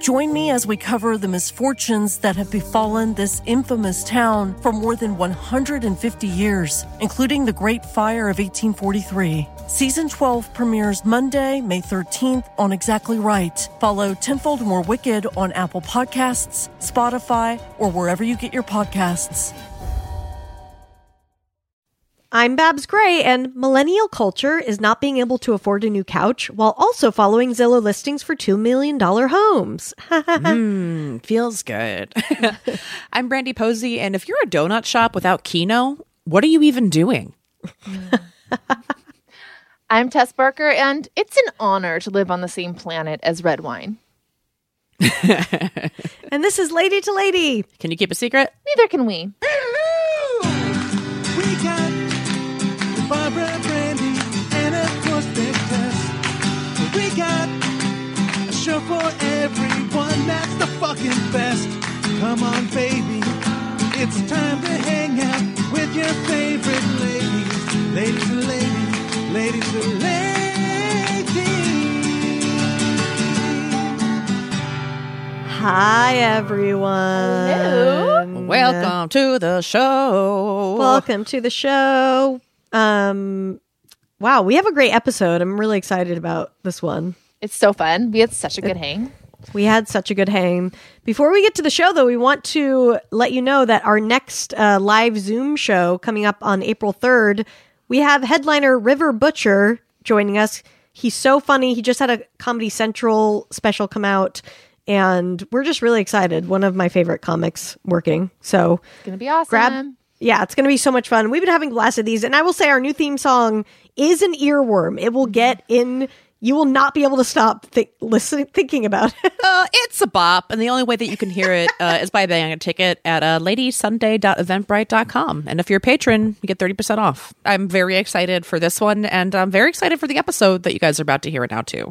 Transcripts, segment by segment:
Join me as we cover the misfortunes that have befallen this infamous town for more than 150 years, including the Great Fire of 1843. Season 12 premieres Monday, May 13th on Exactly Right. Follow Tenfold More Wicked on Apple Podcasts, Spotify, or wherever you get your podcasts. I'm Babs Gray, and millennial culture is not being able to afford a new couch while also following Zillow listings for $2 million homes. mm, feels good. I'm Brandy Posey, and if you're a donut shop without Kino, what are you even doing? I'm Tess Barker, and it's an honor to live on the same planet as red wine. and this is Lady to Lady. Can you keep a secret? Neither can we. We got Barbara Brandy and of course Big Tess. We got a show for everyone that's the fucking best. Come on, baby. It's time to hang out with your favorite ladies. Ladies and ladies, ladies and ladies. Hi, everyone. Hello. Welcome to the show. Welcome to the show. Um, wow, we have a great episode. I'm really excited about this one. It's so fun. We had such a good hang. We had such a good hang. Before we get to the show, though, we want to let you know that our next uh, live Zoom show coming up on April 3rd, we have headliner River Butcher joining us. He's so funny. He just had a Comedy Central special come out, and we're just really excited. One of my favorite comics working. So It's gonna be awesome. grab yeah it's gonna be so much fun we've been having lots of these and i will say our new theme song is an earworm it will get in you will not be able to stop th- listening thinking about it Uh, it's a bop, and the only way that you can hear it uh, is by buying a ticket at uh, ladysunday.eventbrite.com. And if you're a patron, you get 30% off. I'm very excited for this one, and I'm very excited for the episode that you guys are about to hear it now, too.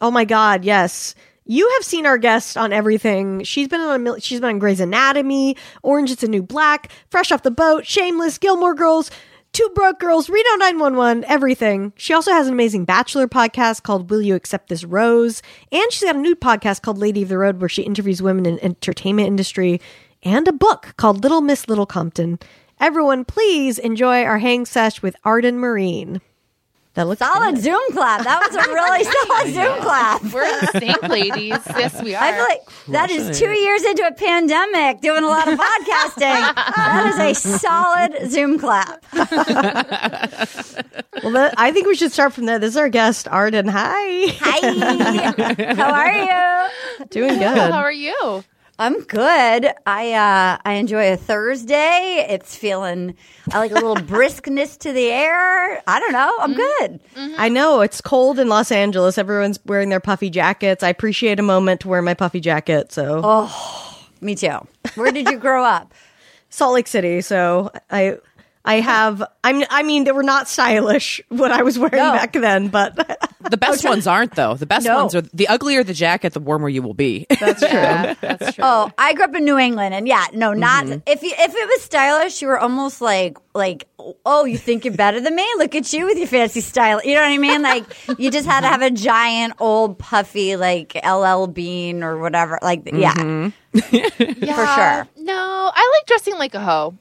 oh my god yes you have seen our guest on everything. She's been on a mil- she's been on Grey's Anatomy, Orange is the New Black, Fresh Off the Boat, Shameless, Gilmore Girls, Two Broke Girls, Reno 911, everything. She also has an amazing Bachelor podcast called Will You Accept This Rose? And she's got a new podcast called Lady of the Road where she interviews women in entertainment industry and a book called Little Miss Little Compton. Everyone, please enjoy our hang sesh with Arden Myrin. That looks Solid good. Zoom clap. That was a really solid Zoom clap. We're in sync, ladies. Yes, we are. I feel like that is two years into a pandemic doing a lot of podcasting. that is a solid Zoom clap. Well, that, I think we should start from there. This is our guest, Arden. Hi. Hi. How are you? Doing good. How are you? I'm good. I uh I enjoy a Thursday. It's feeling I like a little briskness to the air. I don't know. I'm good. I know it's cold in Los Angeles. Everyone's wearing their puffy jackets. I appreciate a moment to wear my puffy jacket. So oh, Me too. Where did you grow up? Salt Lake City. So I I have I'm I mean they were not stylish what I was wearing No. back then, but The best oh, ones aren't, though. The best No. ones are the uglier the jacket, the warmer you will be. that's true. Yeah, that's true. Oh, I grew up in New England, and yeah, no, not mm-hmm. if you if it was stylish, you were almost like like oh, you think you're better than me? Look at you with your fancy style. You know what I mean? Like you just had to mm-hmm. have a giant old puffy like LL Bean or whatever. Like yeah, Yeah, mm-hmm. for sure. No, I like dressing like a hoe.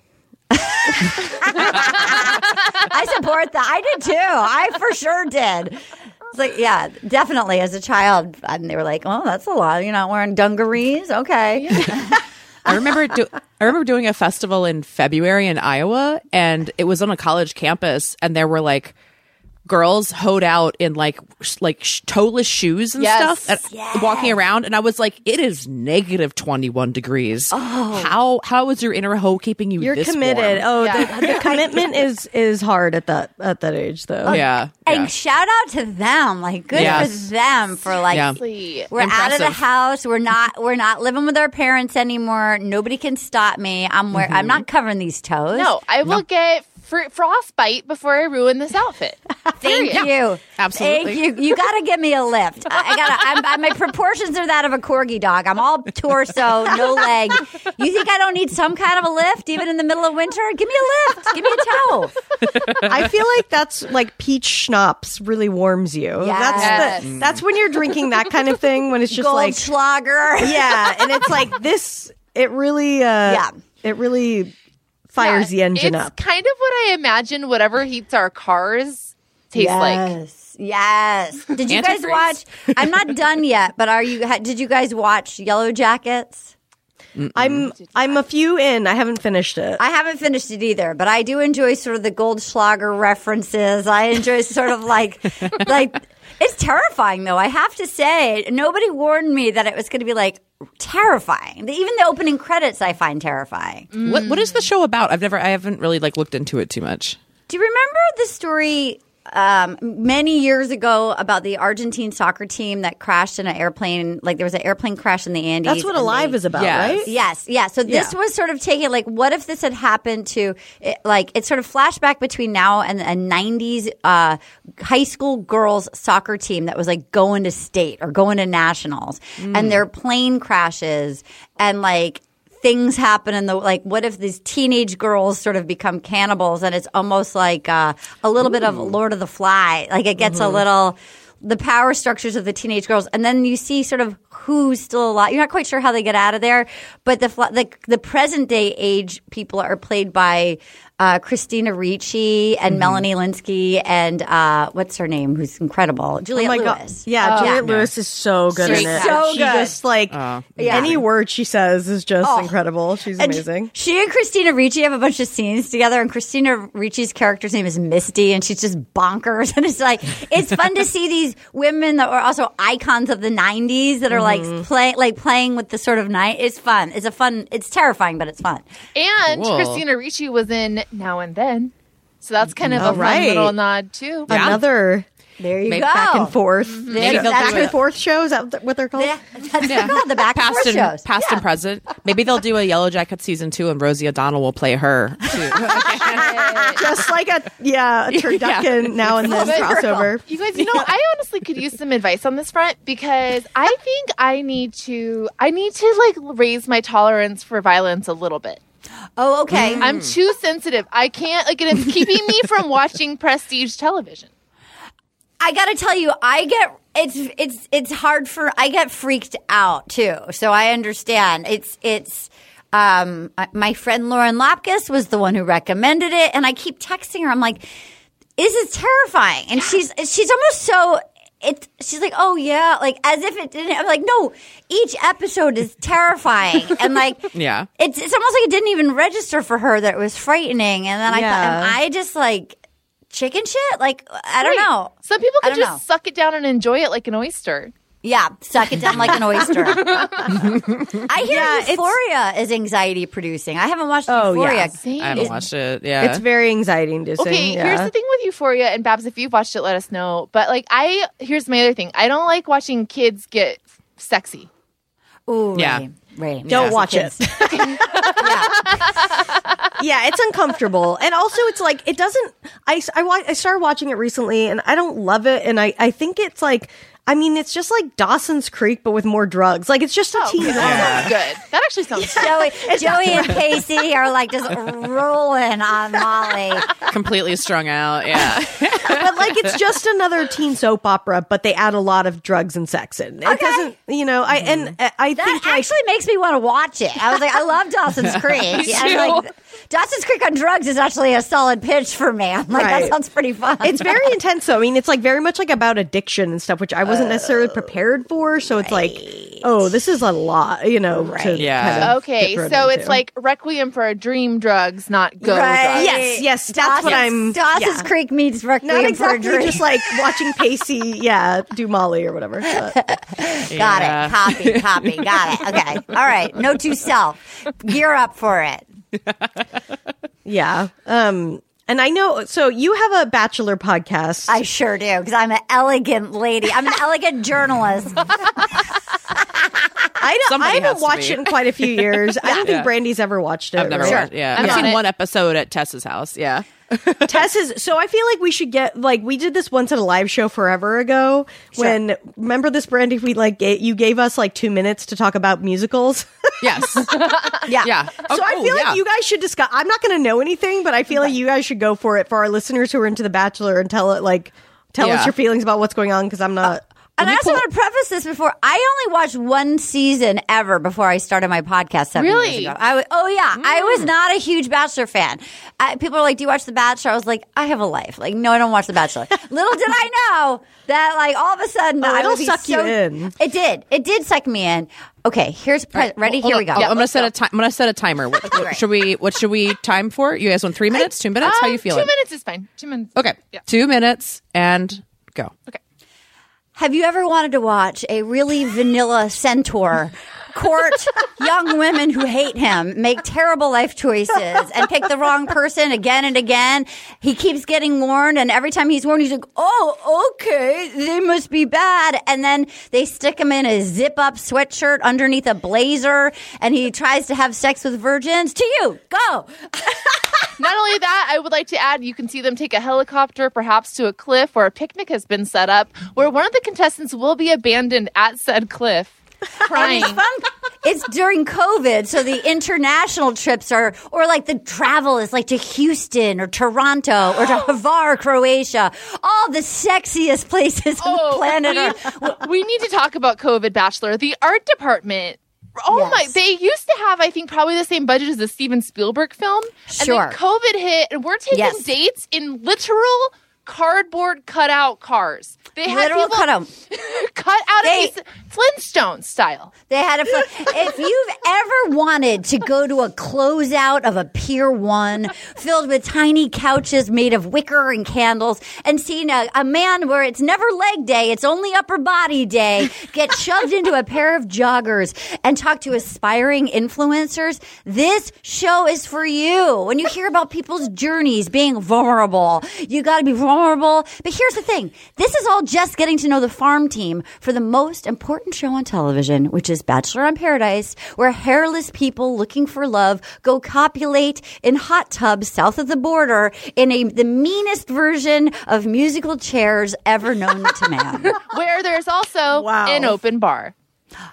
I support that. I did too. I for sure did. It's like yeah, definitely. As a child, and they were like, "Oh, that's a lot. You're not wearing dungarees, okay?" I remember do- I remember doing a festival in February in Iowa and it was on a college campus and there were like girls hoed out in like sh- like sh- toeless shoes and Yes. stuff and walking around and I was like it is negative 21 degrees. Oh. How how is your inner hoe keeping you You're this committed. warm? Oh, Yeah. the, the commitment is is hard at that at that age though. yeah. And yeah. shout out to them. Like good Yes. for them for like Yeah. We're out of the house. We're not. We're not living with our parents anymore. Nobody can stop me. I'm. Wear, I'm mm-hmm. not covering these toes. No, I will get for frostbite before I ruin this outfit. Thank Period. you. Absolutely. Thank you. You got to give me a lift. I, I gotta. My proportions are that of a corgi dog. I'm all torso, no leg. You think I don't need some kind of a lift, even in the middle of winter? Give me a lift. Give me a towel. I feel like that's like peach schnapps really warms you. That's Yes. the, that's when you're drinking that kind of thing when it's just like Goldschlager. yeah, and it's like this. It really, uh, Yeah. it really fires the engine it's up. It's kind of what I imagine whatever heats our cars tastes like. Yes. Yes. Did you guys watch? I'm not done yet, but are you? Did you guys watch Yellow Jackets? I'm I'm a few in. I haven't finished it. I haven't finished it either, but I do enjoy sort of the Goldschlager references. I enjoy sort of like, like it's terrifying though. I have to say, nobody warned me that it was going to be like terrifying. Even the opening credits, I find terrifying. What what is the show about? I've never I haven't really like looked into it too much. Do you remember the story um, many years ago about the Argentine soccer team that crashed in an airplane? Like there was an airplane crash in the Andes. That's what Alive they- is about, Yes. right? Yes, yeah. So this Yeah. was sort of taking like, what if this had happened to, it, like, it's sort of flashback between now and a '90s uh, high school girls soccer team that was like going to state or going to nationals, and their plane crashes, and like things happen in the like what if these teenage girls sort of become cannibals and it's almost like uh, a little bit of lord of the fly. Like it gets a little the power structures of the teenage girls. And then you see sort of who's still alive. You're not quite sure how they get out of there but the the, the present day age people are played by uh, Christina Ricci and Melanie Lynskey and uh, what's her name who's incredible Oh Juliette my Lewis god! Yeah, Oh. Juliette Lewis is so good She's in it. so she good. just like Yeah. any word she says is just Oh. incredible. She's And amazing. She and Christina Ricci have a bunch of scenes together, and Christina Ricci's character's name is Misty, and she's just bonkers. And it's like it's fun to see these women that are also icons of the '90s that are like Mm-hmm. play like playing with the sort of night. It's fun. It's a fun. It's terrifying, but it's fun. And Cool. Christina Ricci was in Now and Then. So that's kind of All a fun right. little nod too. Yeah. Another There you Maybe go. back and forth. Mm-hmm. There- they'll back and forth shows. Is that what they're called? Yeah, that's what they're called, the back and Past forth and shows. past Yeah. and present. Maybe they'll do a Yellow Jacket season two, and Rosie O'Donnell will play her. Too. Just like a yeah, a turducken now and then crossover. You guys, you know, I honestly could use some advice on this front because I think I need to I need to like raise my tolerance for violence a little bit. Oh, okay. Mm. I'm too sensitive. I can't like it's keeping me from watching prestige television. I gotta tell you, I get it's it's it's hard for I get freaked out too. So I understand. It's it's um my friend Lauren Lapkus was the one who recommended it, and I keep texting her. I'm like, "This is terrifying," and she's she's almost so. It, she's like, oh yeah, like as if it didn't. I'm like, no, each episode is terrifying, and like, Yeah. it's it's almost like it didn't even register for her that it was frightening. And then I thought, am I just like chicken shit? Like I don't Right. know. Some people I can just know. suck it down and enjoy it like an oyster. Yeah, suck it down like an oyster. I hear Yeah, Euphoria is anxiety producing. I haven't watched Oh, Euphoria. yeah. Same. I haven't watched it. Yeah, It's very anxiety inducing. Okay, yeah. here's the thing with Euphoria and Babs. If you've watched it, let us know. But like, I here's my other thing. I don't like watching kids get sexy. Ooh, Yeah. Ray. Ray. Don't Yeah. watch it. yeah. yeah, it's uncomfortable, and also it's like it doesn't. I I, wa- I started watching it recently, and I don't love it, and I I think it's like. I mean, it's just like Dawson's Creek, but with more drugs. Like it's just a teen that drama. sounds good. That actually sounds good. Joey, Joey and Casey are like just rolling on Molly. completely strung out. Yeah, but like it's just another teen soap opera, but they add a lot of drugs and sex in. It Okay. doesn't, you know. I and uh, I That think like, actually makes me want to watch it. I was like, I love Dawson's Creek. And I'm like, Dawson's Creek on drugs is actually a solid pitch for me. I'm like, that sounds pretty fun. it's very intense though. I mean, it's like very much like about addiction and stuff, which I wasn't necessarily prepared for. So it's like, oh, this is a lot, you know. To Yeah. kind of Okay, get thrown so it's like Requiem for a Dream drugs, not go Right. drugs. Yes, yes, that's what I'm- Dawson's yeah. Creek meets Requiem not for a exactly Dream. just like watching Pacey, yeah, do Molly or whatever. But- Got Yeah. it. Copy, copy. Got it. Okay. All right. Note to self. Gear up for it. yeah. Um, and I know. So you have a bachelor podcast. I sure do, because I'm an elegant lady. I'm an elegant journalist. I don't. I haven't watched it in quite a few years. I don't think Yeah. Brandy's ever watched it. I've never right? watched. Yeah, I'm I've on seen it. one episode at Tessa's house. Yeah, Tess is so I feel like we should get like we did this once at a live show forever ago when remember this Brandy we like ga- you gave us like 2 minutes to talk about musicals. Yes. Yeah. Yeah. Oh, so I feel like you guys should discuss I'm not going to know anything but I feel like you guys should go for it for our listeners who are into the bachelor and tell it like tell Yeah. us your feelings about what's going on cuz I'm not And I also want to preface this before I only watched one season ever before I started my podcast seven Really? years ago. I was, oh yeah, I was not a huge Bachelor fan. I, people are like, "Do you watch The Bachelor?" I was like, "I have a life." Like, no, I don't watch The Bachelor. Little did I know that, like, all of a sudden, Oh, I it'll suck you in. It did. It did suck me in. Okay, here's pre- ready. Hold Here on. we go. Yeah, I'm gonna set a time. I'm gonna set a timer. What, what should we? What should we time for? You guys want three minutes? Two minutes? How Um, you feeling? Two minutes is fine. Two minutes. Okay, Yeah. two minutes and go. Have you ever wanted to watch a really vanilla centaur court young women who hate him, make terrible life choices, and pick the wrong person again and again? He keeps getting warned, and every time he's warned, he's like, "Oh, okay, they must be bad." And then they stick him in a zip-up sweatshirt underneath a blazer, and he tries to have sex with virgins. To you, go. Not only that, I would like to add you can see them take a helicopter perhaps to a cliff where a picnic has been set up where one of the contestants will be abandoned at said cliff crying. It's fun. It's during COVID, so the international trips are, or like the travel is like to Houston or Toronto or to Hvar, Croatia, all the sexiest places on the oh, planet. Earth. we, we need to talk about COVID Bachelor. The art department. Oh Yes. my! They used to have, I think, probably the same budget as the Steven Spielberg film. Sure. And then COVID hit, and we're taking Yes. dates in literal cardboard cutout cars. They had Literal people cutout. cut They- of these Flintstone style. They had a. if you've ever wanted to go to a closeout of a Pier One filled with tiny couches made of wicker and candles, and seen a, a man where it's never leg day, it's only upper body day, get shoved into a pair of joggers and talk to aspiring influencers, this show is for you. When you hear about people's journeys being vulnerable, you got to be vulnerable. But here's the thing: this is all just getting to know the farm team for the most important show on television, which is Bachelor on Paradise, where hairless people looking for love go copulate in hot tubs south of the border in a the meanest version of musical chairs ever known to man. Where there's also Wow. an open bar.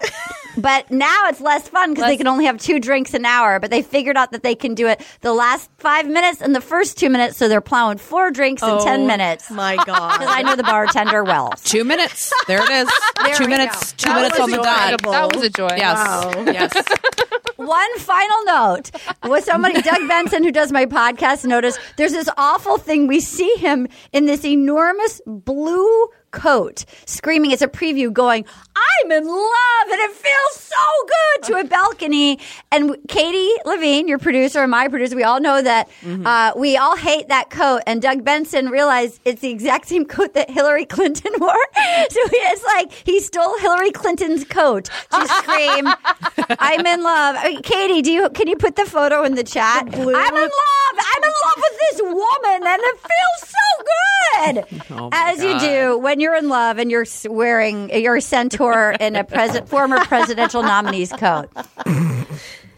But now it's less fun because they can only have two drinks an hour. But they figured out that they can do it the last five minutes and the first two minutes, so they're plowing four drinks in ten oh minutes. My God. Because god. I know the bartender well. Two minutes. There it is. two we minutes. Two That minutes was on the dot. incredible. That was a joy. Yes. Wow. Yes. One final note was somebody, Doug Benson, who does my podcast, noticed there's this awful thing. We see him in this enormous blue coat, screaming as a preview, going, I'm in love, and it feels so good to a balcony. And Katie Levine, your producer and my producer, we all know that uh, we all hate that coat. And Doug Benson realized it's the exact same coat that Hillary Clinton wore. So it's like he stole Hillary Clinton's coat to scream, I'm in love. I mean, Katie, do you can you put the photo in the chat? Blue. I'm in love. I'm in love with this woman, and it feels so good. Oh As you do when you're in love and you're s- wearing your centaur in a pres- former presidential nominee's coat.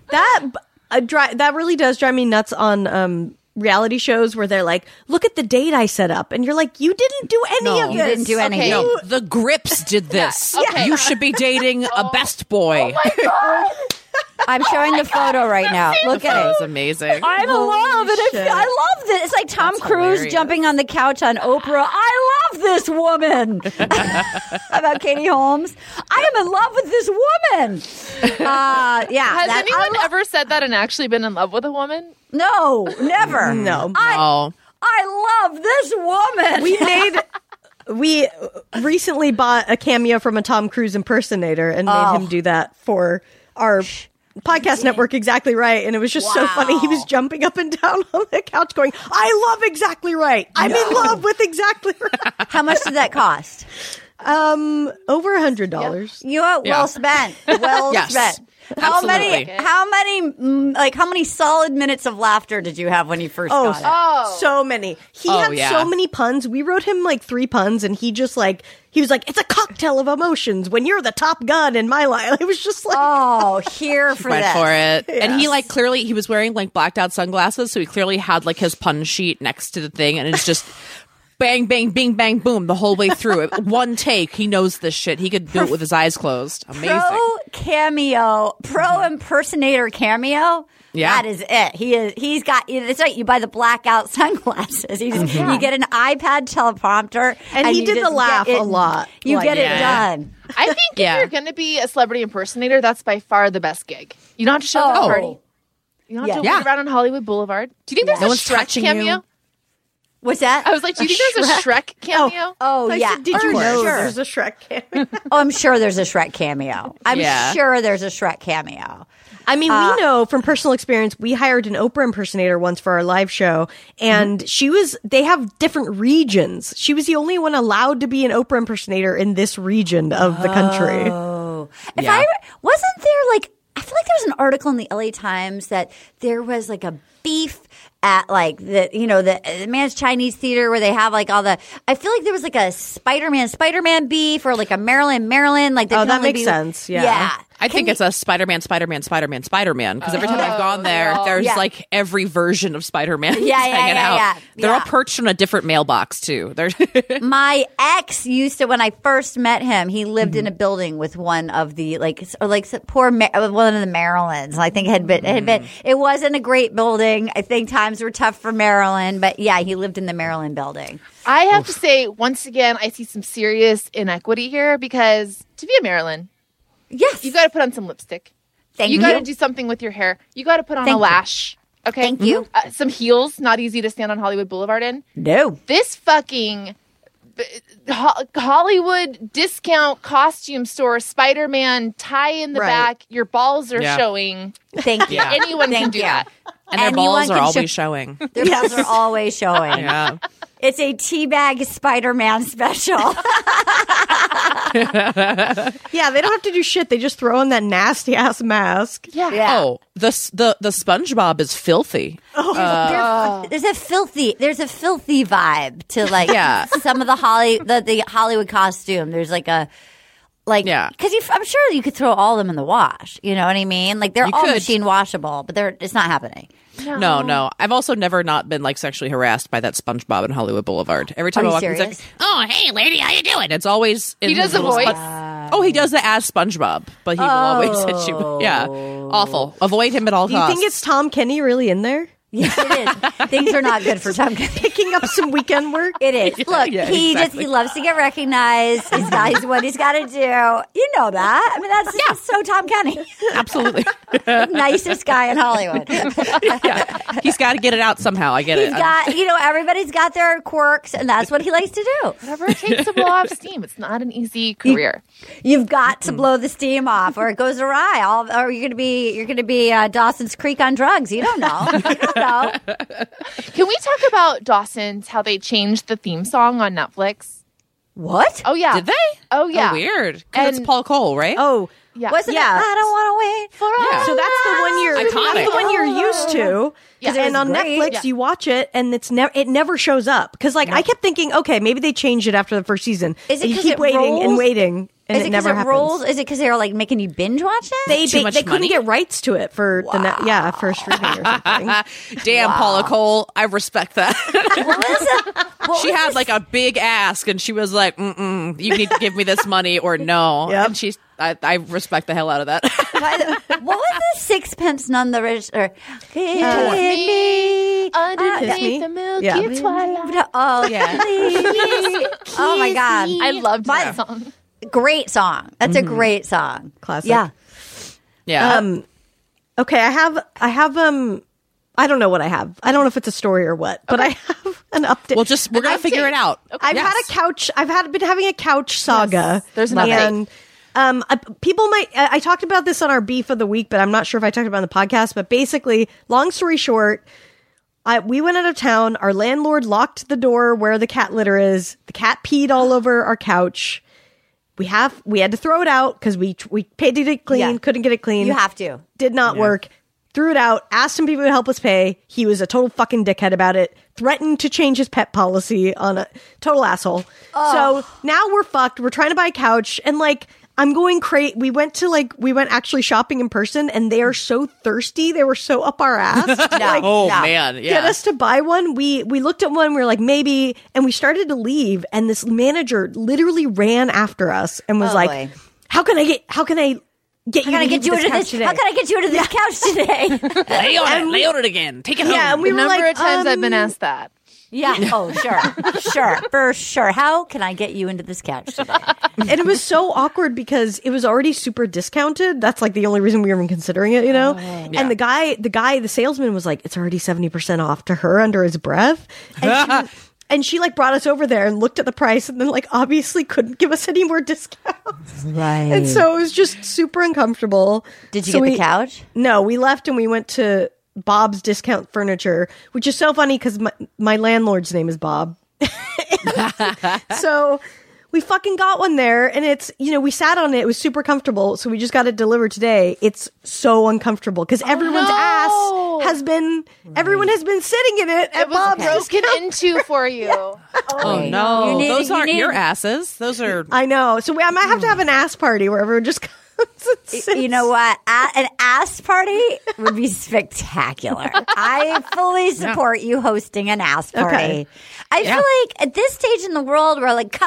that uh, dri- that really does drive me nuts on um reality shows where they're like, "Look at the date I set up," and you're like, "You didn't do any No. of this. You didn't do any. Okay. No, the Grips did this. okay. You should be dating a best boy. I'm showing the photo right now. Look at it. It's amazing. I'm in love, it, shit. I love this. It's like Tom That's Cruise hilarious. jumping on the couch on Oprah. I love this woman. About Katie Holmes? I am in love with this woman. Uh, yeah. Has that- I anyone lo- ever said that and actually been in love with a woman? No, never. No. I, oh, I love this woman. We made." We recently bought a cameo from a Tom Cruise impersonator and made Oh. him do that for our podcast network exactly right and it was just so funny he was jumping up and down on the couch going i love exactly right i'm in love with exactly right How much did that cost? um over a hundred dollars You are well Yeah. spent. Well Yes. spent. How many? How many? mm, Like how many solid minutes of laughter did you have when you first Oh, got it? Oh. so many. He Oh, had yeah. so many puns. We wrote him like three puns, and he just like he was like, "It's a cocktail of emotions when you're the top gun in my life." It was just like, Oh, here for went this. for it. And he like clearly he was wearing like blacked out sunglasses, so he clearly had like his pun sheet next to the thing, and it's just bang, bang, bing, bang, boom the whole way through. It One take, he knows this shit. He could do it with his eyes closed. Amazing. Pro cameo, pro mm-hmm. impersonator cameo. Yeah. that is it. He is. He's got. It's right. You buy the blackout sunglasses. You, just, mm-hmm. you get an iPad teleprompter, And he you did the laugh it- a lot. You Like- get it Yeah. done. I think Yeah. if you're going to be a celebrity impersonator, that's by far the best gig. You don't have to show up at Oh. a party. You don't have to Yeah. wait around on Hollywood Boulevard. Do you think No there's one's a Shrek cameo? you. What's that? I was like, do you think there's a Shrek cameo? Oh I yeah. said, did For you know sure. there's a Shrek cameo? Oh, I'm sure there's a Shrek cameo. I'm Yeah. sure there's a Shrek cameo. I mean, Uh, we know from personal experience, we hired an Oprah impersonator once for our live show, and Mm-hmm. she was, they have different regions. She was the only one allowed to be an Oprah impersonator in this region of the country. Oh, if Yeah. I wasn't there, like I feel like there was an article in the LA Times that there was like a beef at like the you know the, the man's Chinese theater where they have like all the. I feel like there was like a Spider Man Spider Man beef or like a Marilyn Marilyn like. Oh, that makes be- sense, yeah. yeah. I think it's a Spider Man, Spider Man, Spider Man, Spider Man. Because every time I've gone there, there's Yeah. like every version of Spider Man Yeah, yeah, hanging yeah, out. yeah. They're all perched on a different mailbox too. They're My ex used to when I first met him. He lived Mm-hmm. in a building with one of the like or like poor Ma- uh, one of the Marilyns. I think had been it had been Mm. it wasn't a great building. I think times were tough for Marilyn, but yeah, he lived in the Marilyn building. I have to say, once again, I see some serious inequity here because to be a Marilyn, Yes, you got to put on some lipstick. Thank you you. got to do something with your hair. You got to put on Thank a you. lash. Okay. Thank you. Uh, some heels, not easy to stand on Hollywood Boulevard in. no. This fucking Hollywood discount costume store, Spider Man tie in the Right. back. Your balls are Yeah. showing. Thank you. Anyone can do you. that. And their balls are always show- showing. Their balls are always showing. Yeah. It's a teabag Spider Man special. Yeah, they don't have to do shit. They just throw on that nasty ass mask. Yeah. Yeah. Oh, the the the SpongeBob is filthy. Oh, uh, there- there's a filthy there's a filthy vibe to like Yeah. some of the Holly the, the Hollywood costume. There's like a like Yeah. because I'm sure you could throw all of them in the wash. You know what I mean? Like they're You all could. machine washable, but they're it's not happening. No, no. I've also never not been like sexually harassed by that SpongeBob in Hollywood Boulevard. Every time Are I you walk in, it's like, serious? "Oh, hey, lady, how you doing?" It's always in He does a little voice? spon- oh, he does the as SpongeBob, but he will always hit you. Yeah, awful. Avoid him at all Do you costs. think it's Tom Kenny really in there? Yes, it is. Things are not good for Tom Picking up some weekend work? It is. Look, yeah, he just he loves to get recognized. He's got he's what he's got to do. You know that. I mean, that's yeah. so Tom Kenny, absolutely? nicest guy in Hollywood. yeah, he's got to get it out somehow. I get He's it. got you know everybody's got their quirks, and that's what he likes to do. Whatever it takes to blow off steam. It's not an easy career. You've got to blow the steam off, or it goes awry. All, or you're gonna be you're gonna be uh, Dawson's Creek on drugs. You don't know. You don't know. Can we talk about Dawson's, how they changed the theme song on Netflix? What? Oh, yeah. Did they? Oh, yeah. Oh, weird. 'Cause it's Paul Cole, right? Oh, Yeah. Wasn't Yeah. it? I don't want to wait for Yeah. so that's the one you're Iconic. that's the one you're used to. Yeah. and on great. Netflix, Yeah. you watch it, and it's never it never shows up because like I kept thinking, okay, maybe they changed it after the first season. Is it And you 'cause keep it waiting and waiting, and Is it, it because never it happens. rolls? Is it because they were like making you binge watch it? They Too they, much they couldn't get rights to it for the net, yeah for streaming or something. Damn, Paula Cole. I respect that. what was? What she was had this- like a big ask, and she was like, Mm-mm, "You need to give me this money or no." Yep. And she's, I, I respect the hell out of that. What was the sixpence none the rich or Kiss Uh, me Kiss Me? Underneath the milky Yeah. twilight. Oh yeah. oh my god. I loved My- that song. Great song. That's a great song. Classic. Yeah. yeah. Um, okay, I have I have um. I don't know what I have. I don't know if it's a story or what, but I have an update. well, just we're gonna I'd figure say- it out. I've Yes. had a couch. I've had been having a couch saga. there's an and um, uh, people might. I I talked about this on our beef of the week, but I'm not sure if I talked about it on the podcast. But basically, long story short, I, we went out of town. Our landlord locked the door where the cat litter is. The cat peed all over our couch. We have we had to throw it out because we we paid to get it clean, Yeah. couldn't get it clean. You have to. Did not work. Threw it out. Asked him people to help us pay. He was a total fucking dickhead about it. Threatened to change his pet policy on a total asshole. So now we're fucked. We're trying to buy a couch and like. I'm going crazy. We went to like we went actually shopping in person, and they are so thirsty. They were so up our ass. like, Oh No. man, yeah. get us to buy one. We we looked at one. We were like maybe, and we started to leave. And this manager literally ran after us and was Oh, like, boy. "How can I get? How can I get How you? can I get you this into this? today?" How can I get you into this couch today? lay on it, lay on it again. Take it home. yeah, and we the were number like, of times I've been um, asked that. Yeah. Oh, sure, sure, for sure. How can I get you into this couch today? and it was so awkward because it was already super discounted. That's like the only reason we were even considering it, you know. Oh. And the guy, the guy, the salesman was like, "It's already seventy percent off" to her under his breath, and she, was- and she like brought us over there and looked at the price, and then like obviously couldn't give us any more discounts, Right. and so it was just super uncomfortable. Did you So get the couch? No, we left and we went to Bob's Discount Furniture, which is so funny because my, my landlord's name is Bob. so we fucking got one there and it's, you know, we sat on it. It was super comfortable. So we just got it delivered today. It's so uncomfortable because everyone's oh, no. ass has been, everyone has been sitting in it at It was Bob's broken Discount. into for you. oh, oh no, You need- those you aren't need- your asses. Those are. I know. So we, I might have to have an ass party where everyone just You know what? A- an ass party would be spectacular. I fully support you hosting an ass party. Okay. I feel like at this stage in the world, we're like,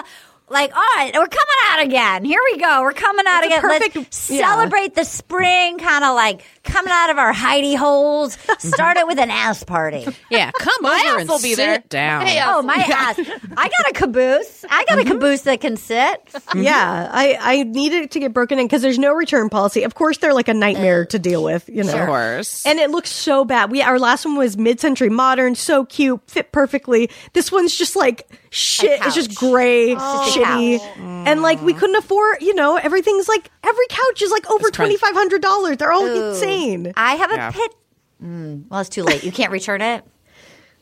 like, all right, we're coming out again. Here we go. We're coming out It's a again. Let's perfect- yeah. celebrate the spring, kind of like coming out of our hidey holes. Start it with an ass party. Yeah, come My over ass and will be sit there. down. Hey, Oh, my ass. I got a caboose. I got a mm-hmm. caboose that can sit. Yeah, I, I needed it to get broken in because there's no return policy. Of course, they're like a nightmare uh, to deal with, you know. Of course. And it looks so bad. We our last one was mid-century modern, so cute, fit perfectly. This one's just like shit. It's just gray, just a shitty, couch. and like we couldn't afford. You know, everything's like every couch is like over It's twenty- twenty five hundred dollars. They're all Ooh. insane. I have a Yeah. pit. Mm, well, it's too late. You can't return it.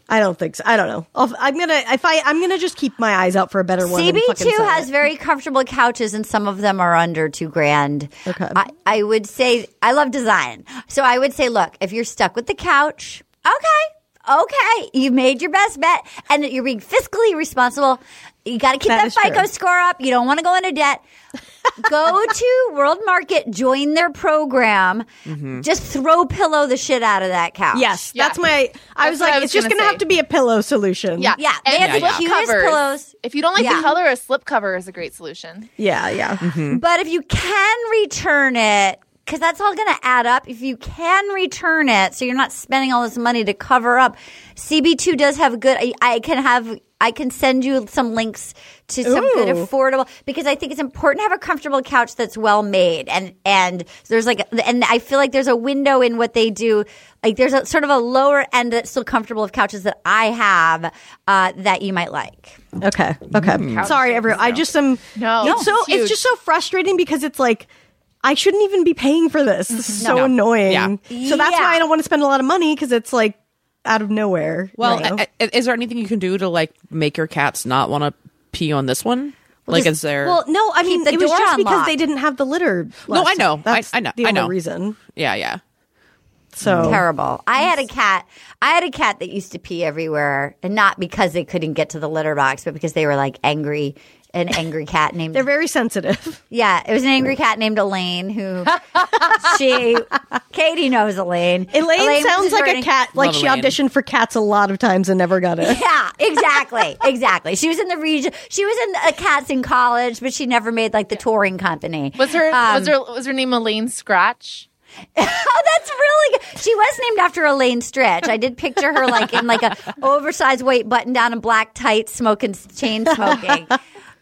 I don't think so. I don't know. I'll, I'm gonna if I I'm gonna just keep my eyes out for a better one. CB2 has it. very comfortable couches, and some of them are under two grand. Okay. I, I would say I love design, so I would say, look, if you're stuck with the couch, okay, okay, you made your best bet, and you're being fiscally responsible. You got to keep That that, is true. FICO score up. You don't want to go into debt. go to World Market, join their program. Mm-hmm. Just throw pillow the shit out of that couch. Yes, Yeah. that's my. I That's was like, I was it's just gonna gonna have to be a pillow solution. Yeah, Yeah, they and have the slip cutest covers. pillows. If you don't like Yeah. the color, a slip cover is a great solution. yeah, yeah. Mm-hmm. But if you can return it, because that's all going to add up. If you can return it, so you're not spending all this money to cover up. CB2 does have a good. I, I can have. I can send you some links to some good affordable because I think it's important to have a comfortable couch that's well made and and there's like and I feel like there's a window in what they do like there's a sort of a lower end that's still comfortable of couches that I have uh, that you might like. Okay. Okay. Sorry, everyone. I just am. No, it's so it's huge. it's just so frustrating because it's like I shouldn't even be paying for this. This is so No. annoying. Yeah. So that's Yeah. why I don't want to spend a lot of money because it's like out of nowhere. Well, you know? I- I- is there anything you can do to like make your cats not want to pee on this one? like, just- is there? well, no, I mean the it was door just because unlocked. they didn't have the litter. No, I know. time. That's I- I know. The I only know. reason. yeah, yeah. So Terrible. I had a cat. I had a cat that used to pee everywhere, and not because they couldn't get to the litter box, but because they were like angry. An angry cat named they're very sensitive. yeah. It was an angry cat named Elaine who she Katie knows Elaine. Elaine, was sounds like a cat. Like Love she Elaine. auditioned for cats a lot of times and never got it. Yeah, exactly, exactly. She was in the region. She was in uh, cats in college, but she never made like the touring company. Was her Um, was her was her name Elaine Scratch? Oh, that's really good. She was named after Elaine Stritch. I did picture her like in like a oversized white button down and black tights, smoking chain smoking.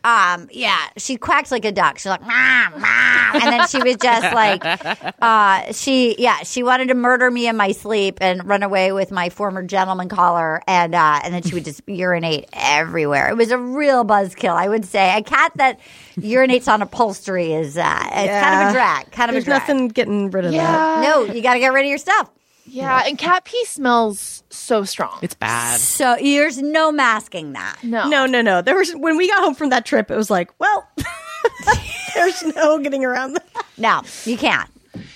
Um, yeah, she quacked like a duck. She's like, mom, mom. And then she was just like, uh, she, yeah, she wanted to murder me in my sleep and run away with my former gentleman caller. And, uh, and then she would just urinate everywhere. It was a real buzzkill, I would say. A cat that urinates on upholstery is, uh, it's kind of a drag, kind of There's a drag. nothing getting rid of that. No, you got to get rid of your stuff. Yeah, and cat pee smells so strong. It's bad. So there's no masking that. no, No, no, no. There was when we got home from that trip, it was like, well, There's no getting around that. No, you can't.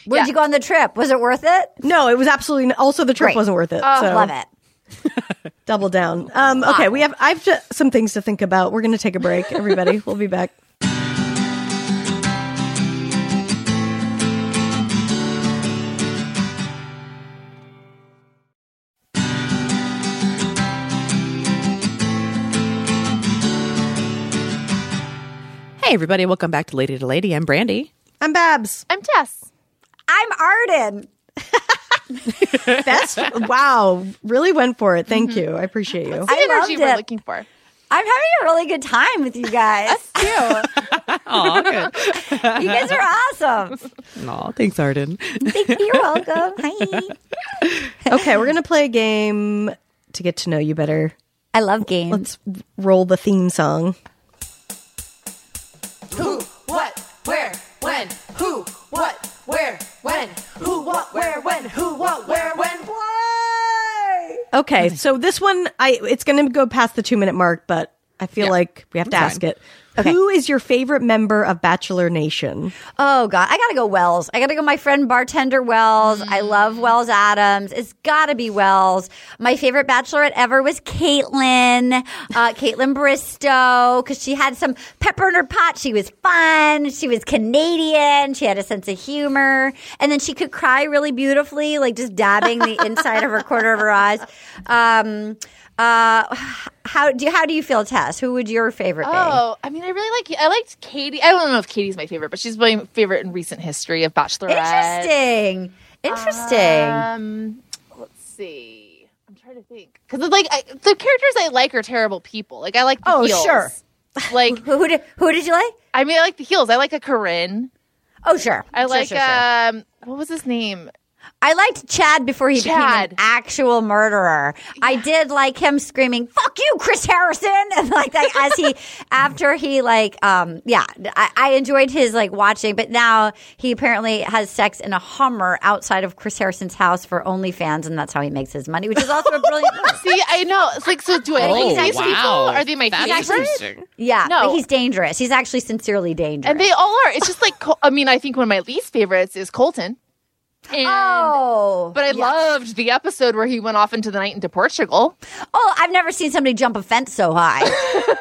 Where'd Yeah. you go on the trip? Was it worth it? No, it was absolutely. n- Also, the trip Great. wasn't worth it. Oh, so Love it. double down. Um, okay, we have. I've just some things to think about. We're going to take a break. Everybody, we'll be back. Hey, everybody, welcome back to Lady to Lady. I'm Brandy. I'm Babs. I'm Tess. I'm Arden. Best. wow, really went for it. Thank mm-hmm. you. I appreciate you. The I energy loved we're it. looking for. I'm having a really good time with you guys. Cute. Oh, good. you guys are awesome. Aw, thanks, Arden. You're welcome. Hi. Okay, we're going to play a game to get to know you better. I love games. Let's roll the theme song. When? Who, what, where, when? Who, what, where, when? Who, what, where, when? Why? Okay, so this one, I it's going to go past the two minute mark, but I feel Yeah. like we have to That's ask fine. It. Who is your favorite member of Bachelor Nation? Oh God, I gotta go Wells. I gotta go my friend bartender Wells. I love Wells Adams. It's gotta be Wells. My favorite bachelorette ever was Caitlin, uh, Kaitlyn Bristowe, because she had some pepper in her pot. She was fun. She was Canadian. She had a sense of humor, and then she could cry really beautifully, like just dabbing the inside of her corner of her eyes. Um, uh, how do you, how do you feel, Tess? Who would your favorite be? Oh, I mean, I really like. I liked Katie. I don't know if Katie's my favorite, but she's my favorite in recent history of Bachelorette. Interesting. Interesting. Um, let's see. I'm trying to think because like I, the characters I like are terrible people. Like I like the Oh, heels. sure. Like who, did who did you like? I mean, I like the heels. I like a Corinne. Oh, sure. I Sure, like sure, sure. um, what was his name? I liked Chad before he became an actual murderer. I did like him screaming "fuck you, Chris Harrison" and like that as he after he like um yeah I, I enjoyed his like watching, but now he apparently has sex in a Hummer outside of Chris Harrison's house for OnlyFans, and that's how he makes his money, which is also a brilliant move. See, I know. It's like so. Do I Oh, like these wow. people? Are they my That's favorite? interesting. Yeah, No. but he's dangerous. He's actually sincerely dangerous. And they all are. It's just like I mean, I think one of my least favorites is Colton. And, oh, But I loved the episode where he went off into the night into Portugal. oh, I've never seen somebody jump a fence so high.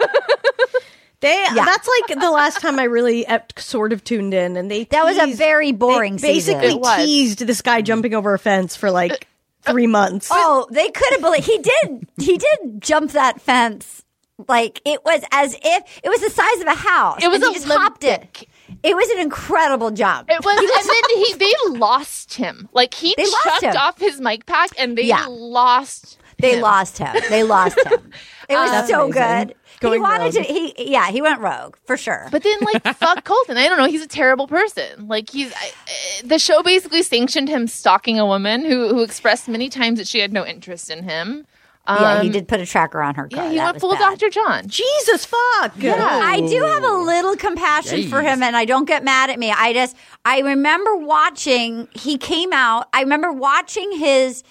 They that's like the last time I really uh, sort of tuned in, and they That was a very boring They basically season. Teased this guy jumping over a fence for like three months. Oh, they could have believed he did. He did jump that fence. Like it was as if it was the size of a house. It was and he a just hopped it. Olympic. It was an incredible job. It was, and then he they lost him. Like he They chucked him. off his mic pack, and they Yeah. lost. They him. lost him. They lost him. It was That's so amazing. good. he wanted rogue. to. He yeah. He went rogue for sure. But then, like, fuck Colton. I don't know. He's a terrible person. Like, he's I, uh, the show basically sanctioned him stalking a woman who who expressed many times that she had no interest in him. Yeah, he Um, did put a tracker on her car. Yeah, he That went full bad. Dr. John. Jesus fuck! Yeah, I do have a little compassion for him, and I don't get mad at me. I just I remember watching. He came out. I remember watching his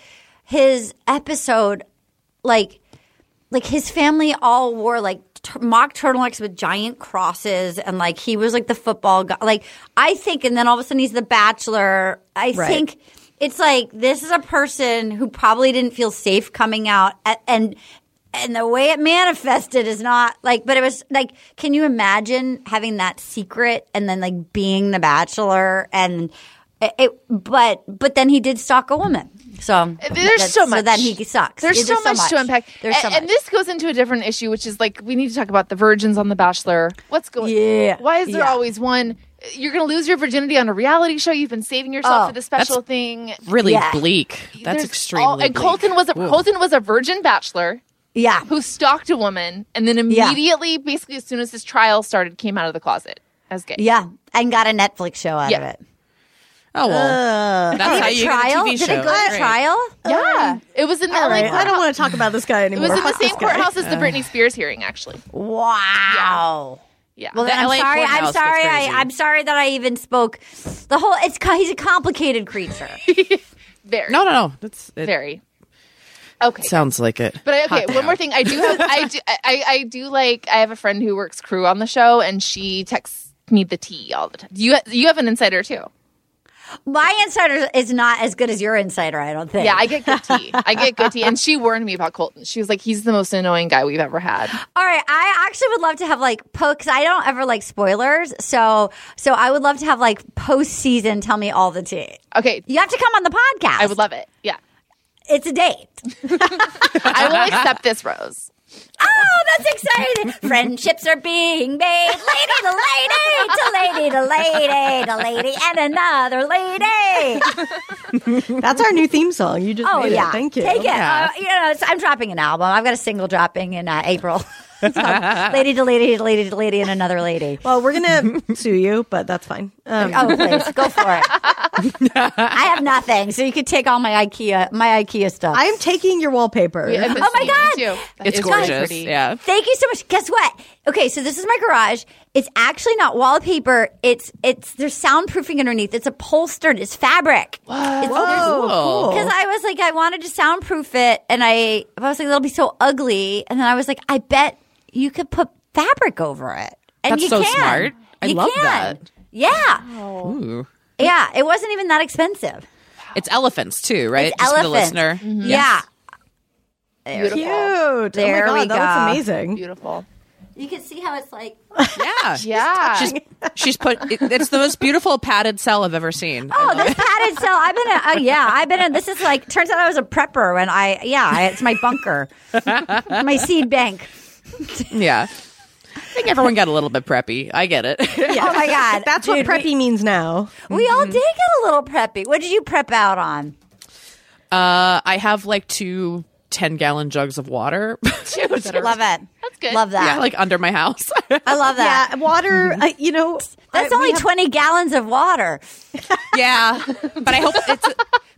his episode, like like his family all wore like t- mock turtlenecks with giant crosses, and like he was like the football guy. Like I think, and then all of a sudden he's the Bachelor. I Right. think. It's like this is a person who probably didn't feel safe coming out, a- and and the way it manifested is not like but it was like can you imagine having that secret and then like being the bachelor and it, it but but then he did stalk a woman so There's so much. so then he sucks There's, Yeah, so, much to unpack. there's so much and this goes into a different issue, which is like we need to talk about the virgins on The Bachelor. What's going? Yeah. Why is there Yeah. always one? You're going to lose your virginity on a reality show. You've been saving yourself Oh, for the special thing. Really Yeah. bleak. That's There's extremely all- and bleak. Colton was a Colton was a virgin bachelor yeah who stalked a woman, and then Yeah. immediately, basically as soon as his trial started, came out of the closet as gay. yeah and got a netflix show out of Yeah. it Oh well, that's how you trial get a TV did show. it go to Right. trial Yeah, it was in the All right, like, I don't want to talk about this guy It anymore. was in the same guy. courthouse as the uh. Britney Spears hearing, actually. wow Yeah. Well, The then I'm LA sorry. I'm sorry. I, crazy. I'm sorry that I even spoke. The whole. It's co- he's a complicated creature. very. No, no, no. That's it. Very. Okay. Sounds like it. But I, Hot okay, one damn. more thing. I do have. I do. I, I do like. I have a friend who works crew on the show, and she texts me the tea all the time. You you have an insider too. My insider is not as good as your insider, I don't think. Yeah, I get good tea. I get good tea, and she warned me about Colton. She was like, "He's the most annoying guy we've ever had." All right, I actually would love to have like because I don't ever like spoilers, so so I would love to have like post season. Tell me all the tea. Okay, You have to come on the podcast. I would love it. Yeah, It's a date. I will accept this, Rose. Oh, that's exciting! Friendships are being made, lady to lady, to lady to lady, to lady and another lady. That's our new theme song. You just Oh made yeah, it. Thank you. Take it. Yeah. Uh, you know, I'm dropping an album. I've got a single dropping in uh, April. It's lady to lady to lady to lady and another lady. Well, we're gonna sue you, but that's fine. Um, Oh, please go for it. I have nothing, so you could take all my IKEA my IKEA stuff. I am taking your wallpaper. Yeah, Oh my God! too. It's is really gorgeous. pretty. Yeah. Thank you so much. Guess what? Okay, so this is my garage. It's actually not wallpaper. It's it's there's soundproofing underneath. It's upholstered. It's fabric. What? Whoa, cool. Because I was like, I wanted to soundproof it, and I, I was like, that'll be so ugly. And then I was like, I bet you could put fabric over it. And That's you so can. smart. I You love can. that. Yeah, Ooh. yeah. It wasn't even that expensive. It's elephants too, right? It's Just for the elephants. listener. Yeah, Beautiful. Cute. There oh my we god, that go. looks amazing. Beautiful. you can see how it's like. Yeah. Yeah. She's she's put. It, it's the most beautiful padded cell I've ever seen. I Oh, love this it. padded cell. I've been, a, uh, yeah, I've been in. This is like. Turns out I was a prepper when I, yeah, it's my bunker, my seed bank. yeah. I think everyone got a little bit preppy. I get it. Oh my god, That's Dude, what preppy means now. We, we all did get a little preppy. What did you prep out on? Uh, I have like two 10 gallon jugs of water. Dude, Love it. That's good. Love that. yeah, like under my house. I love that. Yeah, water. Uh, you know, That's I- we only have- twenty gallons of water. yeah, but I hope it's.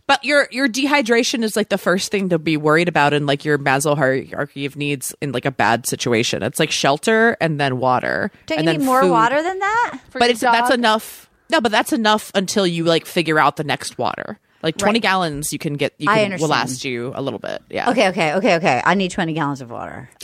But your your dehydration is like the first thing to be worried about in like your Maslow hierarchy of needs in like a bad situation. It's like shelter and then water. Don't and you then need more food. water than that? For But your it's that's enough. No, but that's enough until you like figure out the next water. Like twenty Right. gallons, you can get. You I can, understand. will last you a little bit. Yeah. Okay, okay, okay, okay. I need twenty gallons of water.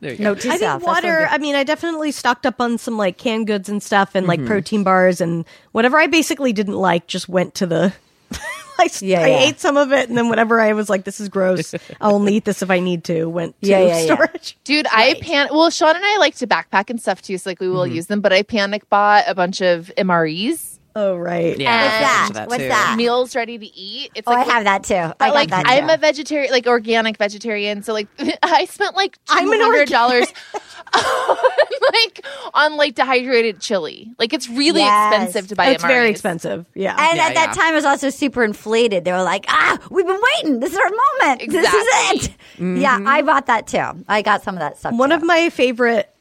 There you go. Note to I self. think water. I mean, I definitely stocked up on some like canned goods and stuff, and Mm-hmm. like protein bars and whatever I basically didn't like. Just went to the. I, s- Yeah, I yeah. ate some of it, and then whatever I was like, "This is gross. I'll only eat this if I need to." Went to Yeah, yeah, yeah. storage. Dude, I pan. Well, Sean and I like to backpack and stuff too, so like we will mm-hmm. use them. But I panic bought a bunch of MREs, Oh right. Yeah. What's I that? that What's that? meals ready to eat. It's Oh, like I have that too. I got like that I'm too. a vegetarian, like organic vegetarian. So like I spent like two I'm an hundred dollars, like on like dehydrated chili. Like it's really Yes. expensive to buy. it's very expensive. Yeah. And Yeah, at that time, it was also super inflated. They were like, "Ah, we've been waiting. This is our moment. This is it." Yeah, I bought that too. I got some of that stuff. One too. of my favorite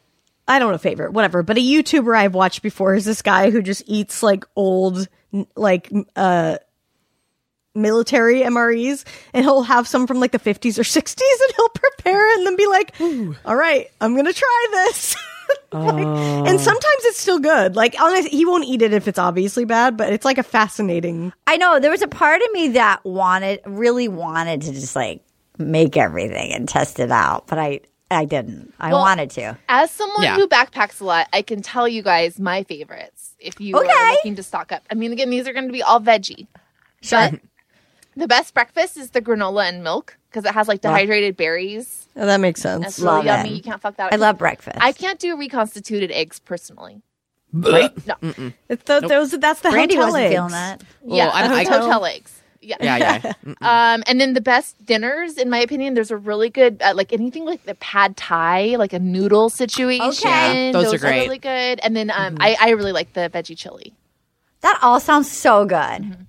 I don't know a favorite, whatever, but a YouTuber I've watched before is this guy who just eats like old like uh military MREs and he'll have some from like the 50s or 60s and he'll prepare and then be like, "All right, I'm going to try this." Like, And sometimes it's still good. Like honestly, he won't eat it if it's obviously bad, but it's like a fascinating. I know there was a part of me that wanted, really wanted to just like make everything and test it out, but I, I didn't. I Well, wanted to. As someone Yeah. who backpacks a lot, I can tell you guys my favorites. If you Okay. are looking to stock up, I mean, again, these are going to be all veggie. Sure. But the best breakfast is the granola and milk because it has like dehydrated berries. Oh, that makes That's sense. Love really yummy. it. You can't fuck that. I up. love breakfast. I can't do reconstituted eggs personally. Right? No. It's the, those that's the Brandy hotel wasn't eggs. feeling that. Yeah, I- I- hotel eggs. Yeah. Yeah, yeah. Um, and then the best dinners, in my opinion, there's a really good, uh, like anything like the pad thai, like a noodle situation. Okay. Yeah, those are great. really good. And then um, I, I really like the veggie chili. That all sounds so good.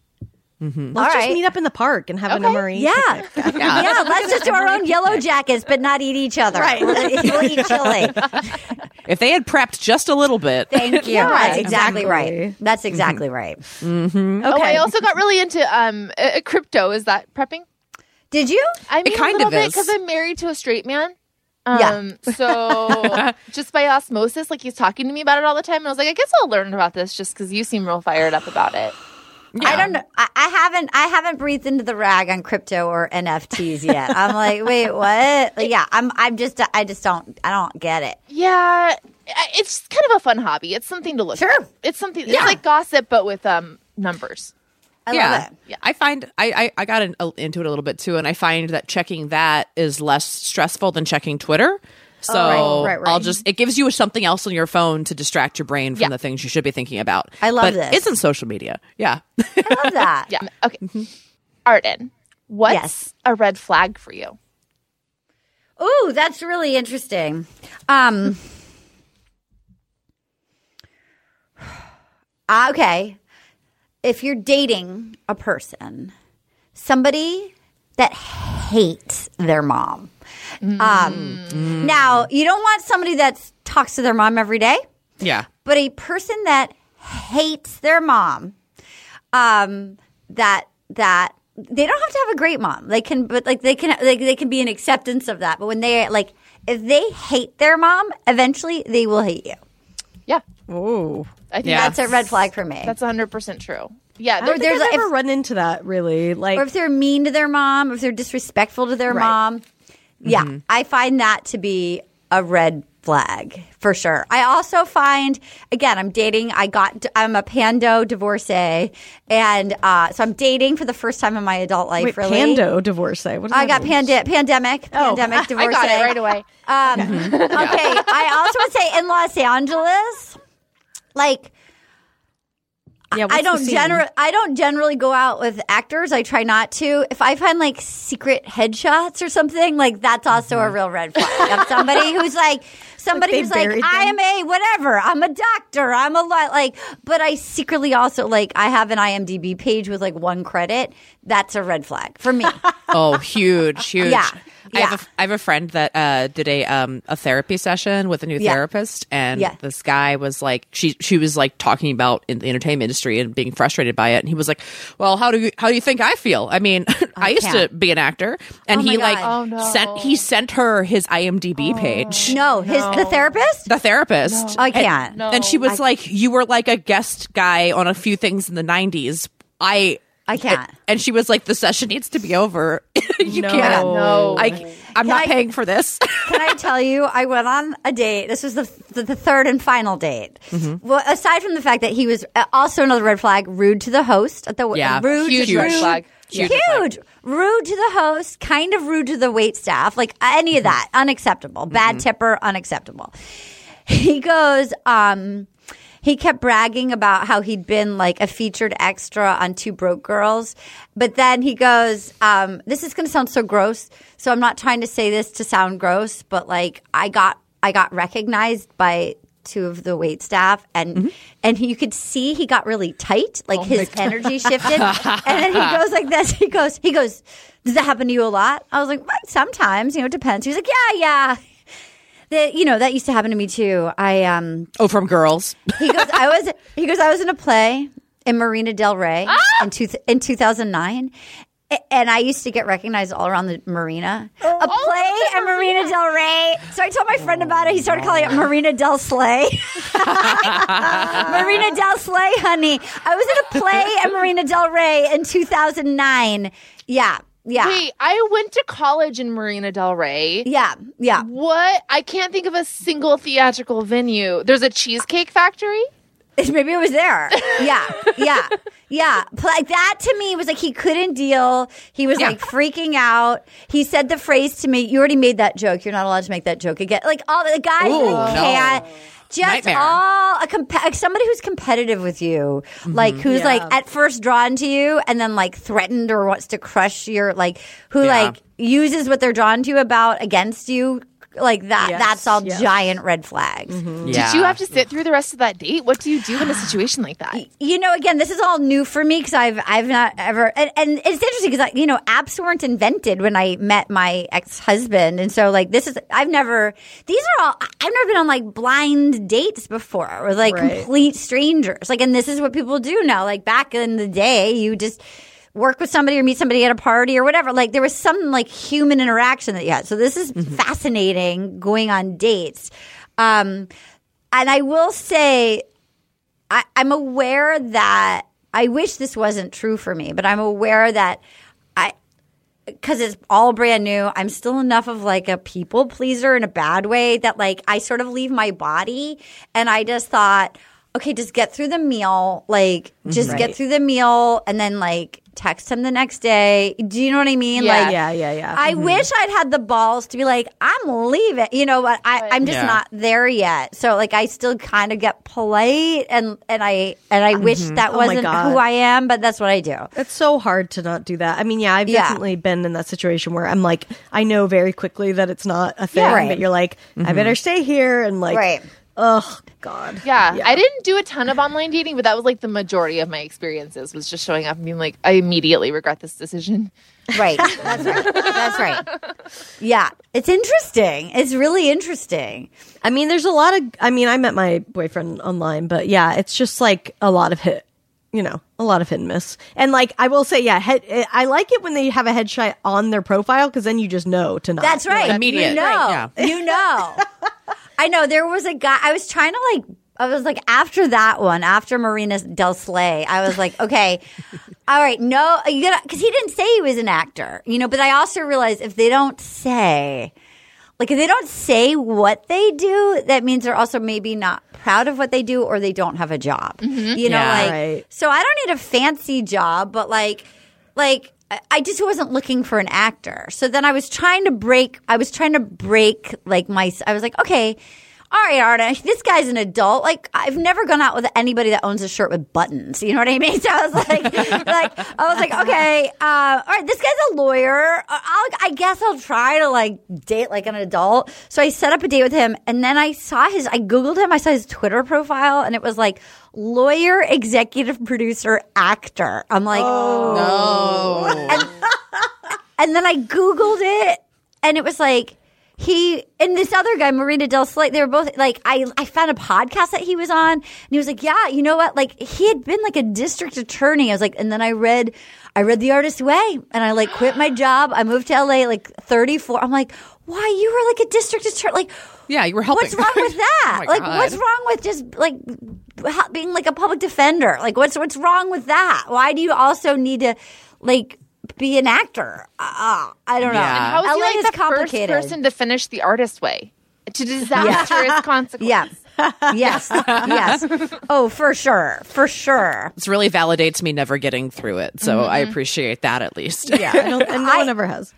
Let's All just right. meet up in the park and have an Okay. MRE. Yeah. yeah. let's just do our own yellow jackets, but not eat each other. Right. we'll eat chili. If they had prepped just a little bit, Thank you. Yeah, That's exactly, exactly. right. That's exactly right. Okay. Oh, I also got really into um, uh, crypto. Is that prepping? Did you? I mean, kind a little of bit because I'm married to a straight man. Yeah. Um, so just by osmosis, like he's talking to me about it all the time, and I was like, I guess I'll learn about this just because you seem real fired up about it. I don't know. I, I haven't. I haven't breathed into the rag on crypto or NFTs yet. I'm like, wait, what? Like, yeah, I'm. I'm just. I just don't. I don't get it. Yeah, it's kind of a fun hobby. It's something to look Sure. at. It's something. Yeah. It's like gossip, but with um numbers. I yeah. Yeah. I find I, I, I got in, uh, into it a little bit too, and I find that checking that is less stressful than checking Twitter. So Oh, right, right, right. I'll just it gives you something else on your phone to distract your brain from Yeah. the things you should be thinking about. I love but this. Isn't social media? Yeah. I love that. Yeah. Okay. Arden, what's Yes. a red flag for you? Oh, that's really interesting. Um. ah, Okay. If you're dating a person, somebody that hates their mom. Um, now, you don't want somebody that talks to their mom every day, yeah. but a person that hates their mom, um, that that they don't have to have a great mom. They can, but like they can, like they can be an acceptance of that. But when they like, if they hate their mom, eventually they will hate you. Yeah. Oh, I think Yeah. That's a red flag for me. That's 100% true. Yeah. There, there's I've never run into that really. Like, or if they're mean to their mom, if they're disrespectful to their Right. mom. Yeah, I find that to be a red flag for sure. I also find again, I'm dating. I got. I'm a pando divorcee, and uh, so I'm dating for the first time in my adult life. wait, really, pando divorcee. What I got pande- pandemic, Oh. pandemic I divorcee. got it right away. Um, okay, I also would say in Los Angeles, like Yeah, I don't generally I don't generally go out with actors. I try not to. If I find like secret headshots or something, like that's also a mm-hmm. real red flag of somebody who's like somebody they who's like buried I am a whatever. I'm a doctor. I'm a lot like, but I secretly also like I have an IMDb page with like one credit. That's a red flag for me. Oh, huge, huge. Yeah, I have yeah. a, I have a friend that uh, did a um a therapy session with a new Yeah. therapist, and Yeah. this guy was like, she she was like talking about in the entertainment industry and being frustrated by it, and he was like, "Well, how do you how do you think I feel? I mean, I used to can't. be an actor, and Oh my he like Oh, no. sent he sent her his IMDb page." no, his the therapist. The therapist, I can't. No. and she was like, "You were like a guest guy on a few things in the '90s. I I can't. and she was like, "The session needs to be over. you No. can't. No. I, I'm not I- paying for this." Can I tell you, I went on a date. This was the, the, the third and final date. Mm-hmm. Well, aside from the fact that he was uh, also another red flag, rude to the host at the Yeah, rude, Huge rude, red flag. Huge Huge. Rude to the host, kind of rude to the wait staff, like any of that, unacceptable. Bad tipper, unacceptable. He goes, um, he kept bragging about how he'd been like a featured extra on Two Broke Girls. But then he goes, um, this is going to sound so gross. So I'm not trying to say this to sound gross, but like I got, I got recognized by two of the wait staff and and he, you could see he got really tight like his energy shifted. And then he goes like this he goes he goes does that happen to you a lot? I was like "Well, sometimes you know it depends. He was like yeah yeah that you know that used to happen to me too i um oh, from girls. he goes i was he goes i was in a play in marina del rey in, two, in 2009 and I used to get recognized all around the marina. a play at Marina Del Rey. So I told my friend about it. He started calling it Marina Del Slay. Marina Del Slay, honey. I was in a play at Marina Del Rey in 2009. Yeah, yeah, Wait, I went to college in Marina Del Rey. yeah, yeah. What? I can't think of a single theatrical venue. There's a cheesecake factory. Maybe it was there. Yeah, yeah, yeah. But Like that to me was like he couldn't deal. He was Yeah. like freaking out. He said the phrase to me, "You already made that joke. You're not allowed to make that joke again." Like all the guys Ooh, like, no. can't. Just Nightmare. all a comp- somebody who's competitive with you, mm-hmm. like who's like at first drawn to you and then like threatened or wants to crush your like who Yeah. like uses what they're drawn to about against you like that. Yes, that's all yes. giant red flags. Mm-hmm. Yeah. Did you have to sit through the rest of that date? What do you do in a situation like that? you know, again, this is all new for me because I've I've not ever, and, and it's interesting because you know, apps weren't invented when I met my ex husband, and so like this is I've never these are all I've never been on like blind dates before with like Right. complete strangers, like, and this is what people do now. Like back in the day, you just work with somebody or meet somebody at a party or whatever. Like there was some like human interaction that you had. So this is fascinating going on dates. Um, and I will say I, I'm aware that I wish this wasn't true for me, but I'm aware that I because it's all brand new. I'm still enough of like a people pleaser in a bad way that like I sort of leave my body, and I just thought, okay, just get through the meal, like mm-hmm. just get through the meal, and then like text him the next day. Do you know what I mean? Yeah. Like, Yeah, yeah, yeah. I mm-hmm. wish I'd had the balls to be like, I'm leaving, you know, but I, I'm just Yeah. not there yet. So like, I still kind of get polite, and and I and I wish mm-hmm. that Oh wasn't God. who I am, but that's what I do. It's so hard to not do that. I mean, yeah, I've Yeah. definitely been in that situation where I'm like, I know very quickly that it's not a thing, Yeah, right. but you're like, I better stay here and like, Right. oh god, Yeah, I didn't do a ton of online dating, but that was like the majority of my experiences was just showing up and being like, I immediately regret this decision. Right. That's right. That's right. Yeah. It's interesting. It's really interesting. I mean, there's a lot of. I mean, I met my boyfriend online, but yeah, it's just like a lot of hit. You know, a lot of hit and miss. And like, I will say, yeah, head, I like it when they have a headshot on their profile because then you just know to not. That's right. immediate. You know. Right, yeah. You know. I know. There was a guy. I was trying to like. I was like after that one, after Marina Del Slay, I was like, okay, all right, no, you gotta because he didn't say he was an actor, you know. But I also realized if they don't say, like, if they don't say what they do, that means they're also maybe not proud of what they do or they don't have a job. Mm-hmm. You know, Yeah. like Right. so I don't need a fancy job, but like, like I- just wasn't looking for an actor. So then I was trying to break. I was trying to break like my. I was like, okay. All right, Arna, this guy's an adult. Like, I've never gone out with anybody that owns a shirt with buttons. You know what I mean? So I was like, like, I was like, okay, uh, all right, this guy's a lawyer. Uh, I'll, I guess I'll try to like date like an adult. So I set up a date with him, and then I saw his. I googled him. I saw his Twitter profile, and it was like lawyer, executive producer, actor. I'm like, No. and then I Googled it and it was like he and this other guy, Marina Del Slay, they were both like I I found a podcast that he was on and he was like, Yeah, you know what? Like he had been like a district attorney. I was like, and then I read I read The Artist's Way and I like quit my job. I moved to LA like 34. I'm like, why you were like a district attorney? Like Yeah, you were helping. What's wrong with oh that? Oh like, God. what's wrong with just like being like a public defender? Like, what's what's wrong with that? Why do you also need to like be an actor? Uh, I don't know. Yeah. How was he LA like is the complicated. first person to finish the artist way? To disastrous consequences. Yeah. yes. Yes. Oh, for sure. For sure. This really validates me never getting through it, so I appreciate that at least. Yeah, I don't, and no one ever has.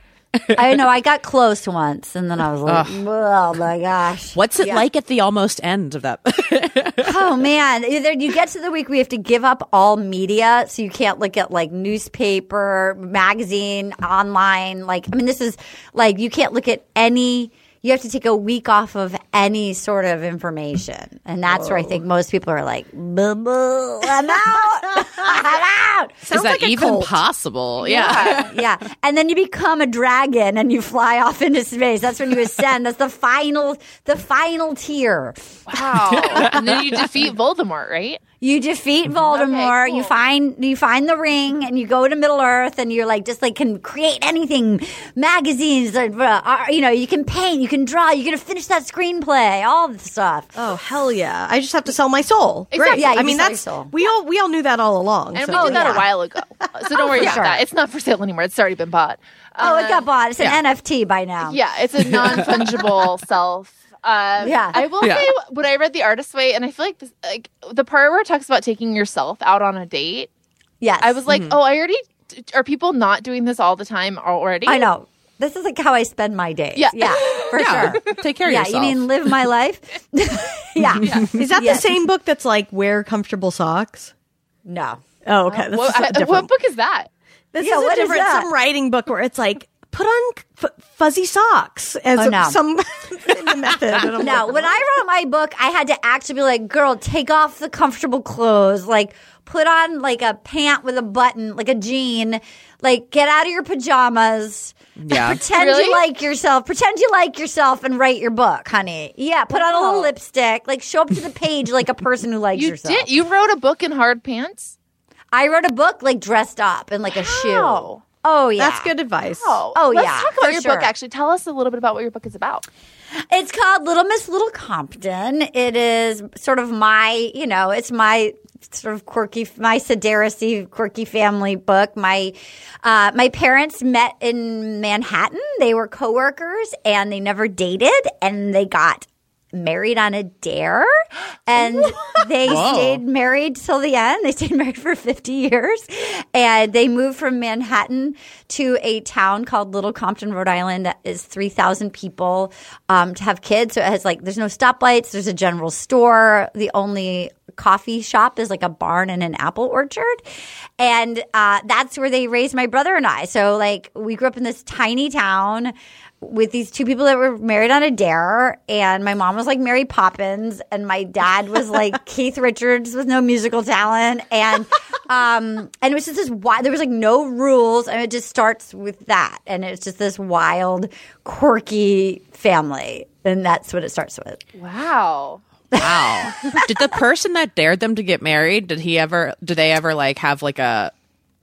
I know. I got close once, and then I was like, "Oh my gosh, What's it Yeah. like at the almost end of that? Oh man, either you get to the week we have to give up all media, so you can't look at like newspaper, magazine, online. Like, I mean, this is like you can't look at any. You have to take a week off of any sort of information, and that's where I think most people are like, "Boo, boo, "I'm out, I'm out." Is that like even cult. possible? Yeah. yeah. And then you become a dragon and you fly off into space. That's when you ascend. That's the final, the final tier. Wow. and then you defeat Voldemort, right? You defeat Voldemort. cool. You find you find the ring, and you go to Middle Earth, and you're like just like can create anything, magazines. Uh, uh, you know, you can paint, you can draw, you're gonna finish that screenplay, all the stuff. Oh hell yeah! I just have to sell my soul. Exactly. Great. Yeah, you I mean that's soul. we all we all knew that all along. And so- we did that yeah. a while ago. So don't worry about sure. that. It's not for sale anymore. It's already been bought. oh, it got bought. It's an yeah. NFT by now. Yeah, it's a non fungible self. Um, Yeah. I will Yeah. say when I read the artist way, and I feel like this, like the part where it talks about taking yourself out on a date, Yes. I was like, oh, I already. Are people not doing this all the time already? I know. This is like how I spend my days. Yeah. Yeah. For Yeah. sure. Take care of yourself. Yeah. You mean live my life? yeah. Is that Yes. the same book that's like wear comfortable socks? No. Oh, okay. That's What, I- what book is that? This Yeah, is a what is different that? some writing book where it's like put on f- fuzzy socks as Oh, a- some method. And I'm No, when I wrote my book, I had to actually be like, girl, take off the comfortable clothes. Like, put on like a pant with a button, like a jean. Like, get out of your pajamas. Yeah. Pretend Really? you like yourself. Pretend you like yourself and write your book, honey. Yeah, put on a little oh. lipstick. Like, show up to the page like a person who likes You yourself. did. You wrote a book in hard pants. I wrote a book like dressed up in like a shoe. Wow. Oh, yeah. that's good advice. Oh, Oh, let's yeah, talk for about your book. Actually, tell us a little bit about what your book is about. It's called Little Miss Little Compton. It is sort of my, you know, it's my sort of quirky, my Sedarisy quirky family book. My uh, my parents met in Manhattan. They were coworkers, and they never dated, and they got married on a dare and they stayed married till the end. They stayed married for 50 years and they moved from manhattan to a town called little compton rhode island that is 3000 people um, to have kids. So it has like there's no stoplights there's a general store. The only coffee shop is like a barn and an apple orchard and uh, that's where they raised my brother and i. So like we grew up in this tiny town with these two people that were married on a dare and my mom was like mary poppins and my dad was like keith richards with no musical talent and um and it was just this wild there was like no rules and it just starts with that and it's just this wild quirky family and that's what it starts with Wow. Wow. did the person that dared them to get married, did he ever, did they ever like have like a,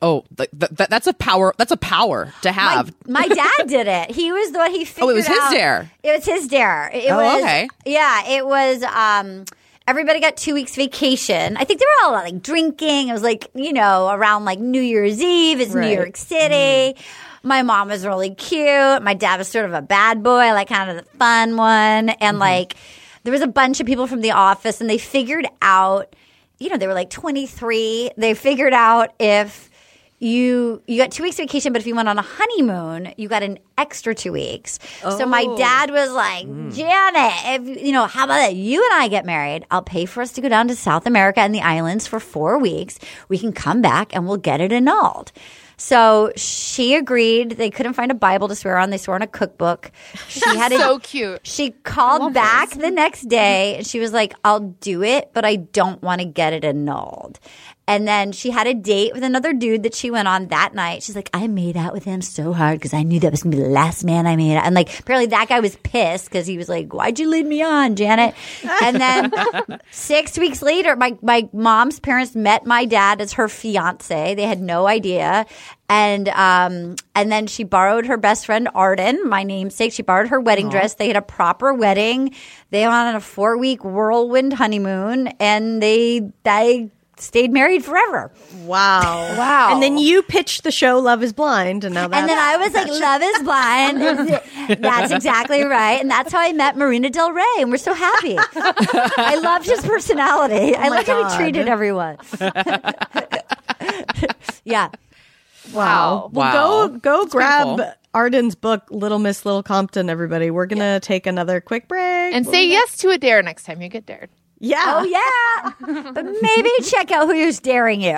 oh, th- th- th- that's a power, that's a power to have. my dad did it. He was the one he figured out. Oh, it was his out- dare. It was his dare. It Oh, was, okay. Yeah, it was. Um, everybody got two weeks vacation. I think they were all like drinking. It was like you know around like New Year's Eve. It's New York City. My mom was really cute. My dad was sort of a bad boy, like kind of the fun one, and like there was a bunch of people from the office, and they figured out. You know, they were like 23. They figured out if you you got two weeks vacation, but if you went on a honeymoon, you got an extra two weeks. So my dad was like, Janet, if you know, how about that? You and I get married. I'll pay for us to go down to South America and the islands for four weeks. We can come back and we'll get it annulled. So she agreed. They couldn't find a Bible to swear on. They swore on a cookbook. She had a, So cute. she called back the next day and she was like, I'll do it, but I don't want to get it annulled. And then she had a date with another dude that she went on that night. She's like, I made out with him so hard because I knew that was going to be the last man I made out. And like, apparently that guy was pissed because he was like, Why'd you lead me on, Janet? And then six weeks later, my, my mom's parents met my dad as her fiance. They had no idea. And um, and then she borrowed her best friend Arden, my namesake. She borrowed her wedding dress. They had a proper wedding. They went on a four week whirlwind honeymoon, and they they stayed married forever. Wow. Wow. And then you pitched the show Love is Blind, and now that's and then I was like, "Love is blind." that's exactly right, and that's how I met Marina Del Rey, and we're so happy. I loved his personality. Oh I liked how he treated everyone. yeah. wow. Well, Wow. go go That's grab beautiful. Arden's book, Little Miss Little Compton. Everybody, we're gonna take another quick break. And say yes to a dare next time you get dared. Yeah, Oh yeah, but maybe check out who's daring you.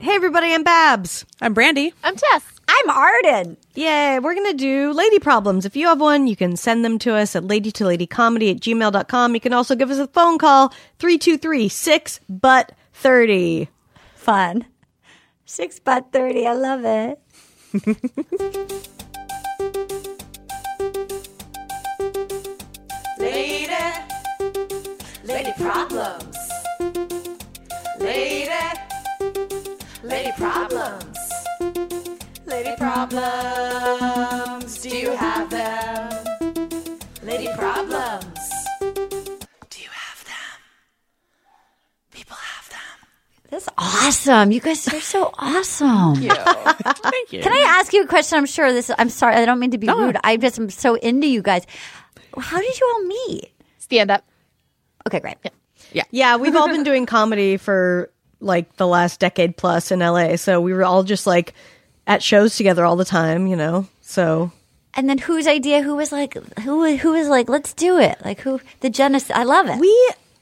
Hey everybody, I'm Babs. I'm Brandy. I'm Tess. I'm Arden. Yeah, we're gonna do lady problems. If you have one, you can send them to us at lady to lady comedy at gmail.com. You can also give us a phone call 323 6 but 30. Fun. Six butt thirty. I love it. Lady, lady problems. Lady, lady problems. Lady problems. Do you have them? Lady problems. Do you have them? People have them. That's awesome. You guys are so awesome. Thank you. Can I ask you a question? I'm sure this. I'm sorry. I don't mean to be rude. I just am so into you guys. How did you all meet? Stand up. Okay, great. Yeah. Yeah. Yeah, we've all been doing comedy for like the last decade plus in LA. So we were all just like at shows together all the time, you know? So And then whose idea? Who was like? Who? Who was like? Let's do it. Like who? The genesis. I love it. we,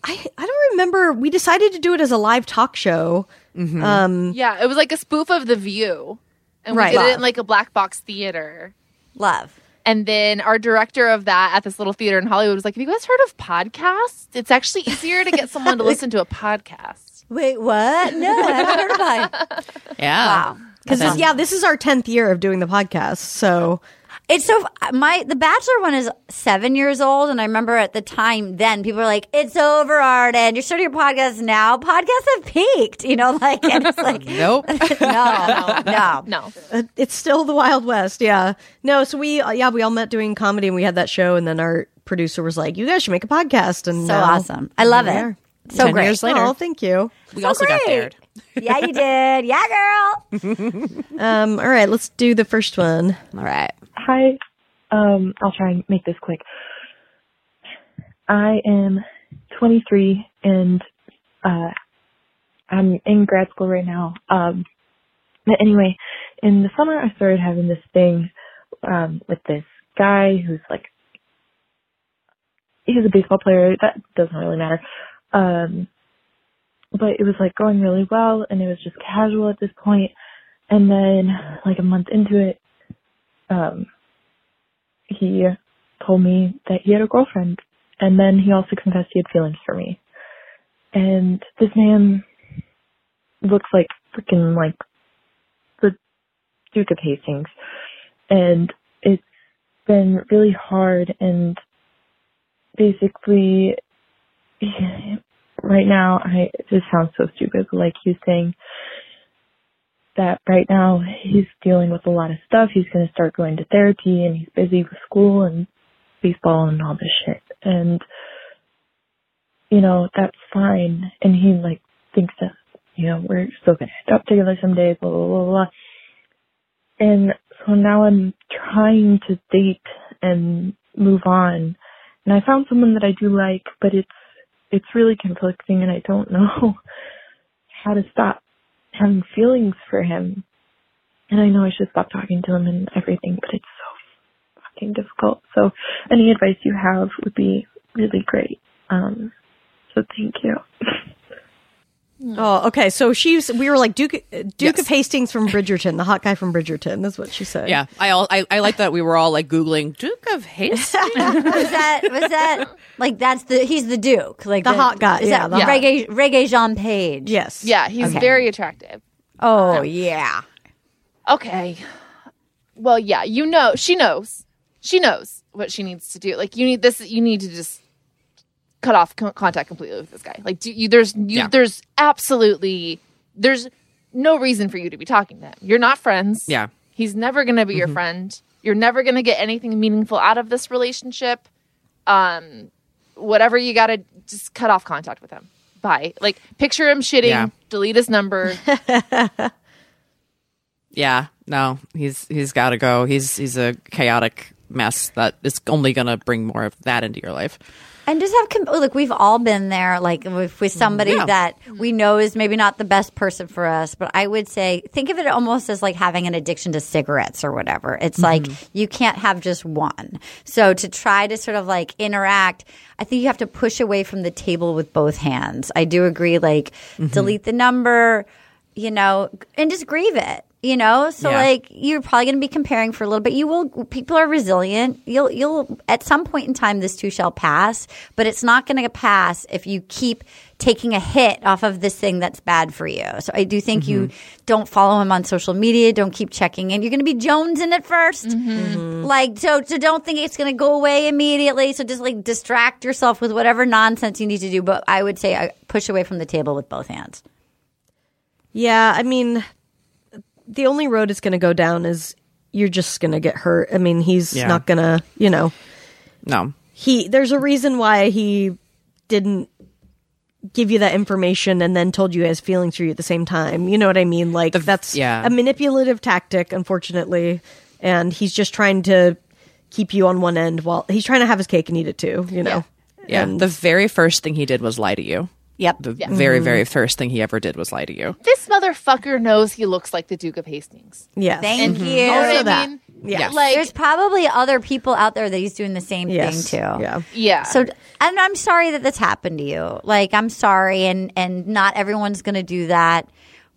I, I don't remember, we decided to do it as a live talk show. Um, Yeah, it was like a spoof of The View. And Right. we did it in like a black box theater. love. And then our director of that at this little theater in Hollywood was like, Have you guys heard of podcasts? It's actually easier to get someone to listen to a podcast. Wait, what? No, I haven't heard about it. Yeah. Wow. Because, yeah, this is our 10th year of doing the podcast. So, It's so my the Bachelor one is seven years old, and I remember at the time then people were like, "It's over, Arden. You're starting your podcast now. Podcasts have peaked." You know, like and it's like, Nope. no, no, No. Uh, it's still the Wild West. Yeah. No, so we, uh, yeah, we all met doing comedy and we had that show. And then our producer was like, you guys should make a podcast. And so now- awesome. I love it. are. So Ten great. years later. Oh, thank you. we also got great. Dared. yeah, you did. Yeah, girl. Um, all right, let's do the first one. All right. Hi. Um, I'll try and make this quick. I am 23 and uh, I'm in grad school right now. Um, but anyway, in the summer I started having this thing um, with this guy who's like, he's a baseball player. That doesn't really matter. Um, but it was like going really well and it was just casual at this point. And then like a month into it, um, he told me that he had a girlfriend and then he also confessed he had feelings for me. And this man looks like freaking like the Duke of Hastings. And it's been really hard and basically right now I it this sounds so stupid, but like he was saying that right now he's dealing with a lot of stuff. He's going to start going to therapy and he's busy with school and baseball and all this shit. And, you know, that's fine. And he like thinks that, you know, we're still going to end up together someday, blah, blah, blah, blah. And so now I'm trying to date and move on. And I found someone that I do like, but it's, it's really conflicting and I don't know how to stop having feelings for him. And I know I should stop talking to him and everything, but it's so fucking difficult. So any advice you have would be really great. Um, so thank you. Oh, okay. So she's, we were like Duke, Duke Yes. of Hastings from Bridgerton, the hot guy from Bridgerton. That's what she said. Yeah. I, all, I I like that we were all like Googling Duke of Hastings. was that was that like that's the he's the Duke like The hot guy, Is yeah, that the hot- Regé reggae Jean Page? Yes. Yeah, he's very attractive. Oh yeah. Okay. Well, yeah, you know, she knows. She knows what she needs to do. Like you need this you need to just cut off con- contact completely with this guy. Like do you there's you Yeah. there's absolutely there's no reason for you to be talking to him. You're not friends. Yeah. He's never going to be your friend. You're never going to get anything meaningful out of this relationship. Um whatever you got to just cut off contact with him. Bye. Like picture him shitting, Yeah. delete his number. yeah. No, he's he's got to go. He's he's a chaotic mess that is only going to bring more of that into your life. And just have com- look, we've all been there, like with, with somebody Yeah. that mm-hmm. we know is maybe not the best person for us. But I would say, think of it almost as like having an addiction to cigarettes or whatever. It's mm-hmm. like you can't have just one. So to try to sort of like interact, I think you have to push away from the table with both hands. I do agree, like mm-hmm. delete the number, you know, and just grieve it. You know, so Yeah. like you're probably going to be comparing for a little bit. You will. People are resilient. You'll. You'll. At some point in time, this too shall pass. But it's not going to pass if you keep taking a hit off of this thing that's bad for you. So I do think you mm-hmm. don't follow him on social media. Don't keep checking in. You're going to be jonesing at 1st mm-hmm. mm-hmm. Like so. So don't think it's going to go away immediately. So just like distract yourself with whatever nonsense you need to do. But I would say uh, push away from the table with both hands. Yeah, I mean, the only road it's going to go down is you're just going to get hurt. I mean, he's Yeah. not going to, you know, No. he there's a reason why he didn't give you that information and then told you his feelings for you at the same time. You know what I mean? Like that's yeah. a manipulative tactic, unfortunately, and he's just trying to keep you on one end while he's trying to have his cake and eat it too. You know? Yeah. And- the very first thing he did was lie to you. Yep. The very mm-hmm. very first thing he ever did was lie to you. this motherfucker knows he looks like the Duke of Hastings. Yes. Thank you. You know what I mean? Yeah. Like, There's probably other people out there that he's doing the same Yes. thing too. Yeah. yeah. So, and I'm sorry that this happened to you. Like, I'm sorry, and and not everyone's going to do that.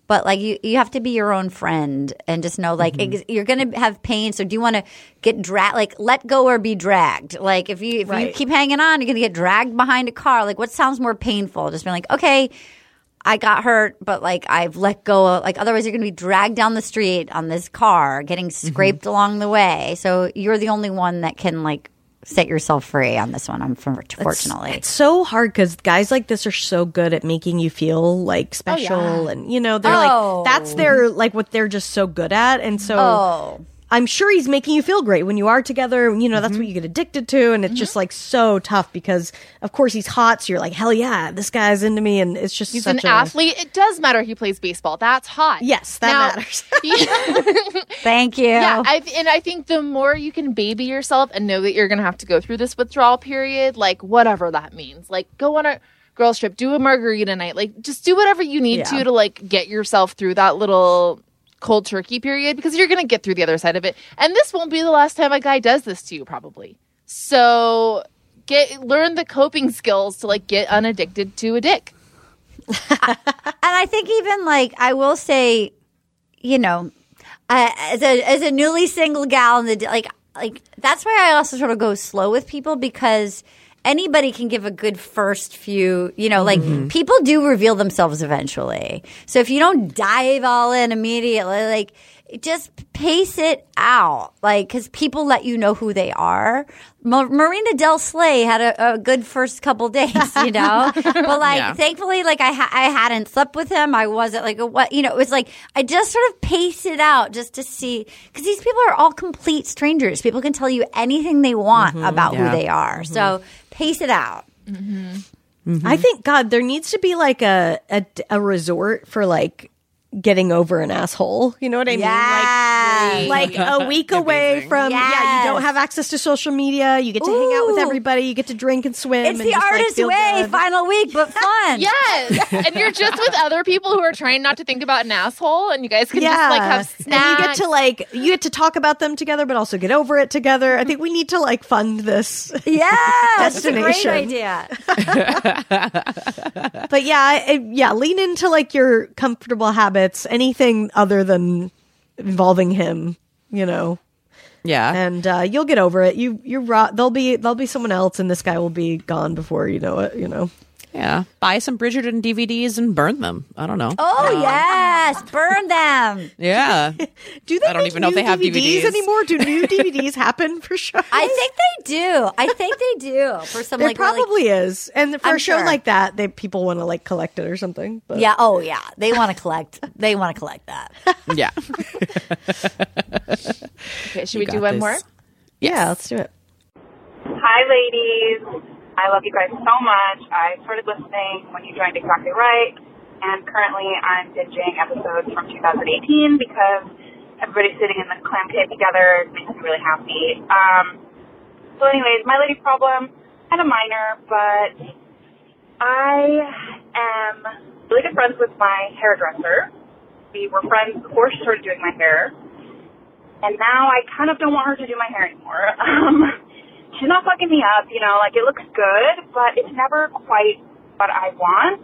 But like, you you have to be your own friend and just know, like, mm-hmm. ex- you're going to have pain. So, do you want to get dragged? Like, let go or be dragged. Like, if you if you keep hanging on, you're going to get dragged behind a car. Like, what sounds more painful? Just being like, okay. I got hurt, but like I've let go. Of, like otherwise, you're going to be dragged down the street on this car, getting mm-hmm. scraped along the way. So you're the only one that can like set yourself free on this one. Um, I'm fortunately. It's so hard because guys like this are so good at making you feel like oh, special, and you know they're Oh. like that's oh. their like what they're just so good at, and so Oh. I'm sure he's making you feel great when you are together. You know that's what mm-hmm. you get addicted to, and it's just mm-hmm. like so tough because of course he's hot, so you're like hell yeah, this guy's into me, and it's just He's an a, athlete. It does matter he plays baseball. That's hot. Yes, that Now- matters. Thank you. Yeah, I, and I think the more you can baby yourself and know that you're going to have to go through this withdrawal period, like whatever that means, like go on a girls trip, do a margarita night, like just do whatever you need Yeah. to to like get yourself through that little cold turkey period because you're going to get through the other side of it. And this won't be the last time a guy does this to you, probably. So get learn the coping skills to like get unaddicted to a dick. and I think even like I will say, you know, uh, as a as a newly single gal in the like like that's why I also sort of go slow with people because anybody can give a good first few, you know, like mm-hmm. people do reveal themselves eventually. So if you don't dive all in immediately, like just pace it out, like because people let you know who they are. Ma- Marina Del Slay had a, a good first couple days, you know, but like Yeah. thankfully, like I ha- I hadn't slept with him. I wasn't like a, what you know. It was like I just sort of paced it out just to see because these people are all complete strangers. People can tell you anything they want mm-hmm. about yeah. who they are. Mm-hmm. So pace it out. Mm-hmm. I think God, there needs to be like a, a a resort for like getting over an asshole. You know what I Yes. mean? Like like a week away from yeah, you don't have access to social media. You get to hang out with everybody. You get to drink and swim. It's and the just, artist feel way. good. Final week, but fun. Yes, and you're just with other people who are trying not to think about an asshole, and you guys can just like have snacks. and you get to like you get to talk about them together, but also get over it together. I think we need to like fund this. Yeah, that's a great Destination. idea. but yeah, I, I- yeah, lean into like your comfortable habits. It's anything other than involving him, you know, Yeah. and uh, you'll get over it. You you ro- there'll be there'll be someone else, and this guy will be gone before you know it. You know. Yeah. Buy some Bridgerton DVDs and burn them. I don't know. Oh yes, burn them. Yeah. Do they? I don't make even know if new they have DVDs, DVDs. anymore. Do new DVDs happen for shows? I think they do. I think they do for some There like really- probably is, and for I'm a show sure. like that, they people want to like collect it or something. But Yeah. Oh, yeah. They want to collect. They want to collect that. Yeah. okay, should we do one this. more? yeah, let's do it. Hi, ladies. I love you guys so much. I started listening when you joined Exactly Right, and currently I'm binging episodes from 2018 because everybody sitting in the clam cave together. Makes me really happy. Um, so, anyways, my lady problem, kind of minor, but I am really good friends with my hairdresser. We were friends before she started doing my hair, and now I kind of don't want her to do my hair anymore. Um, she's not fucking me up, you know, like it looks good, but it's never quite what I want.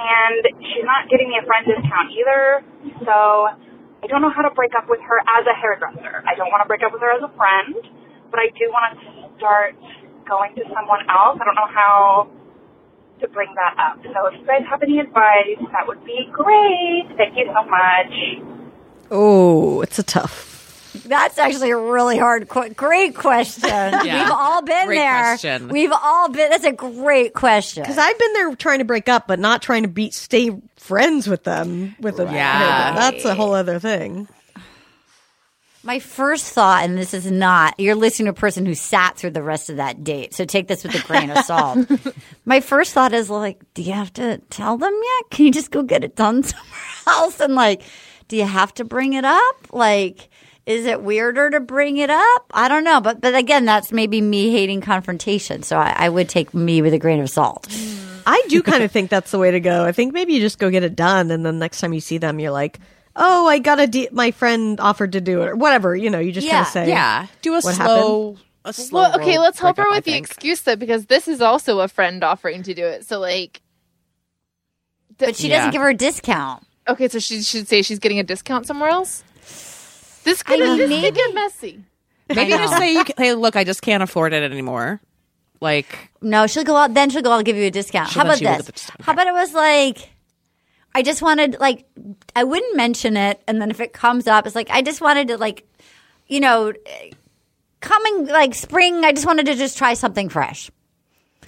And she's not giving me a friend discount either, so I don't know how to break up with her as a hairdresser. I don't want to break up with her as a friend, but I do want to start going to someone else. I don't know how to bring that up. So if you guys have any advice, that would be great. Thank you so much. Oh, it's a tough. That's actually a really hard, qu- great question. We've all been Great there. question. We've all been. That's a great question. Because I've been there trying to break up, but not trying to be stay friends with them. With a Yeah. that's a whole other thing. My first thought, and this is not, you're listening to a person who sat through the rest of that date, so take this with a grain of salt. My first thought is like, do you have to tell them yet? Can you just go get it done somewhere else? And like, do you have to bring it up? Like, is it weirder to bring it up? I don't know. But but again, that's maybe me hating confrontation. So I, I would take me with a grain of salt. I do kind of think that's the way to go. I think maybe you just go get it done, and then next time you see them, you're like, "Oh, I got a de- my friend offered to do it, or whatever." You know, you just kind of say, Yeah. Do a What slow a slow Well, okay, let's help her breakup, I with the excuse though, because this is also a friend offering to do it. So like, But she Yeah. doesn't give her a discount. okay, so she should say she's getting a discount somewhere else. This could, I mean, this maybe- could get messy. Maybe I just say, you can, "Hey, look, I just can't afford it anymore." Like, No, she'll go out. Then she'll go out and give you a discount. How about this? at. How about it was like, I just wanted like I wouldn't mention it, and then if it comes up, it's like I just wanted to like, you know, coming like spring. I just wanted to just try something fresh.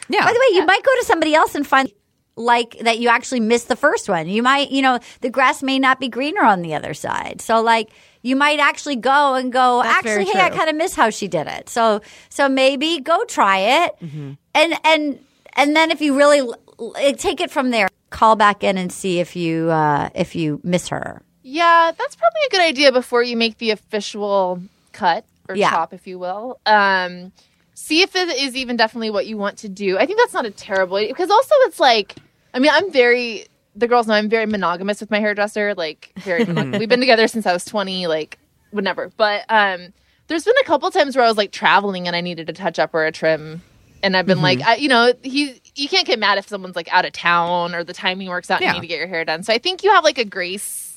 Yeah. By the way, you might go to somebody else and find like that you actually missed the first one. You might, you know, the grass may not be greener on the other side. So like you might actually go and go, That's actually, hey, I kind of miss how she did it. So so maybe go try it. Mm-hmm. And and and then if you really l- l- take it from there, call back in and see if you uh if you miss her. Yeah, that's probably a good idea before you make the official cut or Yeah. chop, if you will. Um, see if it is even definitely what you want to do. I think that's not a terrible because also it's like, I mean, I'm very the girls know I'm very monogamous with my hairdresser. Like, very monog- we've been together since I was 20. Like, whatever. But um, there's been a couple times where I was like traveling and I needed a touch up or a trim. And I've been like, I, you know, he, you can't get mad if someone's like out of town or the timing works out and you need to get your hair done. So I think you have like a grace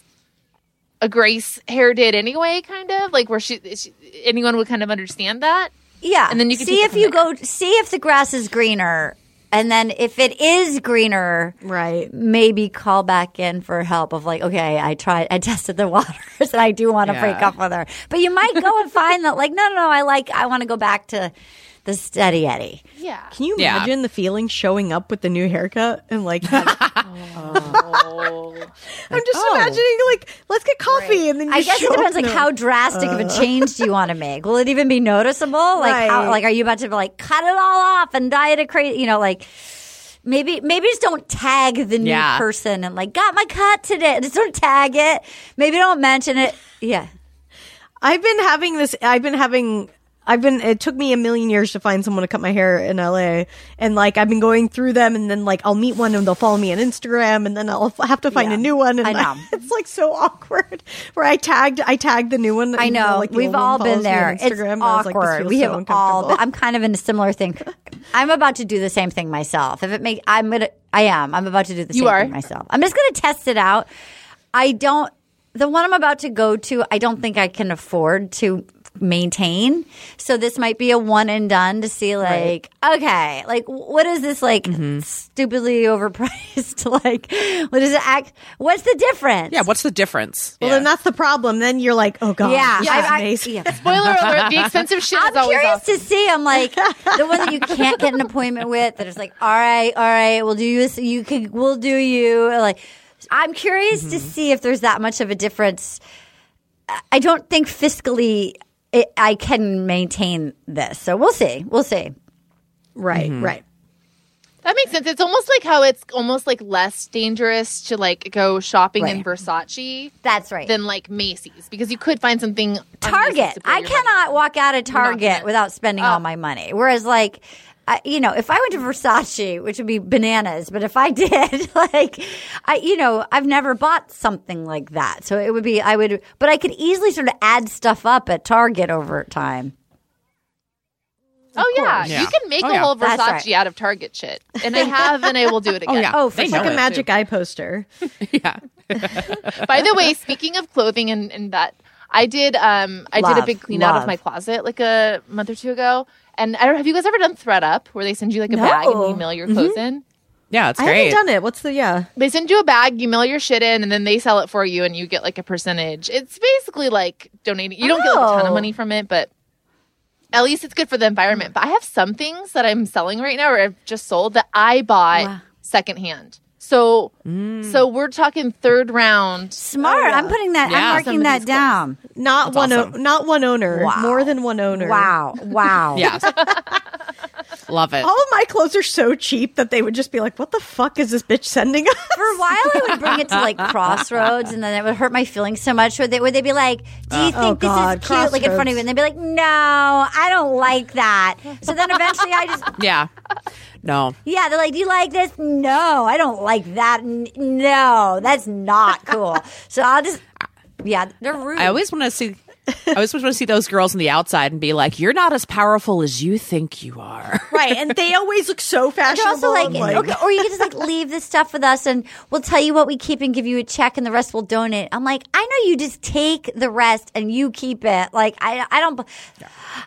a Grace hair did anyway, kind of like where she, she anyone would kind of understand that. Yeah. And then you can see if you there. go see if the grass is greener. And then if it is greener, Right. maybe call back in for help of like, okay, I tried, I tested the waters and I do want to Yeah. break up with her. But you might go and find that like, no, no, no, I like, I want to go back to the steady Eddie. Yeah. Can you Yeah. imagine the feeling showing up with the new haircut and like? Oh. I'm just oh. imagining like, let's get coffee, and then you I guess show it depends like and- how drastic of a uh. change do you want to make? Will it even be noticeable? Like how like are you about to like cut it all off and dye it a crazy you know, like maybe maybe just don't tag the new Yeah. person and like got my cut today. Just don't tag it. Maybe don't mention it. Yeah. I've been having this. I've been having. I've been. It took me a million years to find someone to cut my hair in LA, and like I've been going through them, and then like I'll meet one, and they'll follow me on Instagram, and then I'll have to find Yeah. a new one, and I know. it's like so awkward. Where I tagged, I tagged the new one. I and, know. like, We've all been follows me on there. It's Instagram, and I like, this awkward. we so have all. uncomfortable. Been, I'm kind of in a similar thing. I'm about to do the same thing myself. If it make, I'm gonna. I am. I'm about to do the You same are? thing myself. I'm just gonna test it out. I don't. The one I'm about to go to, I don't think I can afford to maintain. So this might be a one and done to see like, okay, like what is this like Mm-hmm. stupidly overpriced? like, what is it act? What's the difference? Yeah, what's the difference? well, yeah. then that's the problem. Then you're like, oh god, Yeah, this I- is I- amazing. yeah. Spoiler alert: the expensive shit I'm always curious awesome. to see. I'm like the one that you can't get an appointment with. That is like, all right, all right, we'll do you. You can, we'll do you. Like, I'm curious to Mm-hmm. see if there's that much of a difference. I- I don't think fiscally it, I can maintain this. So we'll see. We'll see. Right, Mm-hmm. right. That makes sense. It's almost like how it's almost like less dangerous to like go shopping in Versace That's right. than like Macy's because you could find something Target. I your money. cannot walk out of Target without spending Oh. all my money. Whereas, like, I, you know, if I went to Versace, which would be bananas, but if I did, like, I, you know, I've never bought something like that. So it would be, I would, but I could easily sort of add stuff up at Target over time. Oh yeah. Yeah. you can make Oh, a yeah. whole Versace right. out of Target shit, and I have, and I will do it again. yeah. Oh, for They sure. know Like a magic too. eye poster. yeah. By the way, speaking of clothing and, and that, I did um I did a big clean out of my closet like a month or two ago, and I don't have you guys ever done ThredUp where they send you like a bag and you mail your clothes mm-hmm. in. Yeah, it's I great. haven't done it. What's the yeah? They send you a bag, you mail your shit in, and then they sell it for you, and you get like a percentage. It's basically like donating. You don't get like, a ton of Oh. money from it, but at least it's good for the environment. But I have some things that I'm selling right now, or I've just sold that I bought Wow. secondhand. So, mm. so we're talking third round. Smart. Oh, I'm putting that, Yeah. I'm marking that Somebody's down. Not That's one. O- not one owner. Wow. More than one owner. Wow. Wow. Yeah. Love it. All of my clothes are so cheap that they would just be like, "What the fuck is this bitch sending us?" For a while, I would bring it to like Crossroads, and then it would hurt my feelings so much. Would they, would they be like, "Do you uh, think Oh, this God, is cute?" Like in front of you, and they'd be like, "No, I don't like that." So then eventually, I just, Yeah. No. yeah, they're like, "Do you like this?" No, I don't like that. N- No, that's not cool. So I'll just, yeah, they're rude. I always want to see I always want to see those girls on the outside and be like, "You're not as powerful as you think you are." right, and they always look so They're fashionable. also like, and, okay, or you can just like leave this stuff with us and we'll tell you what we keep and give you a check and the rest we'll donate. I'm like, I know you just take the rest and you keep it. Like, I, I don't.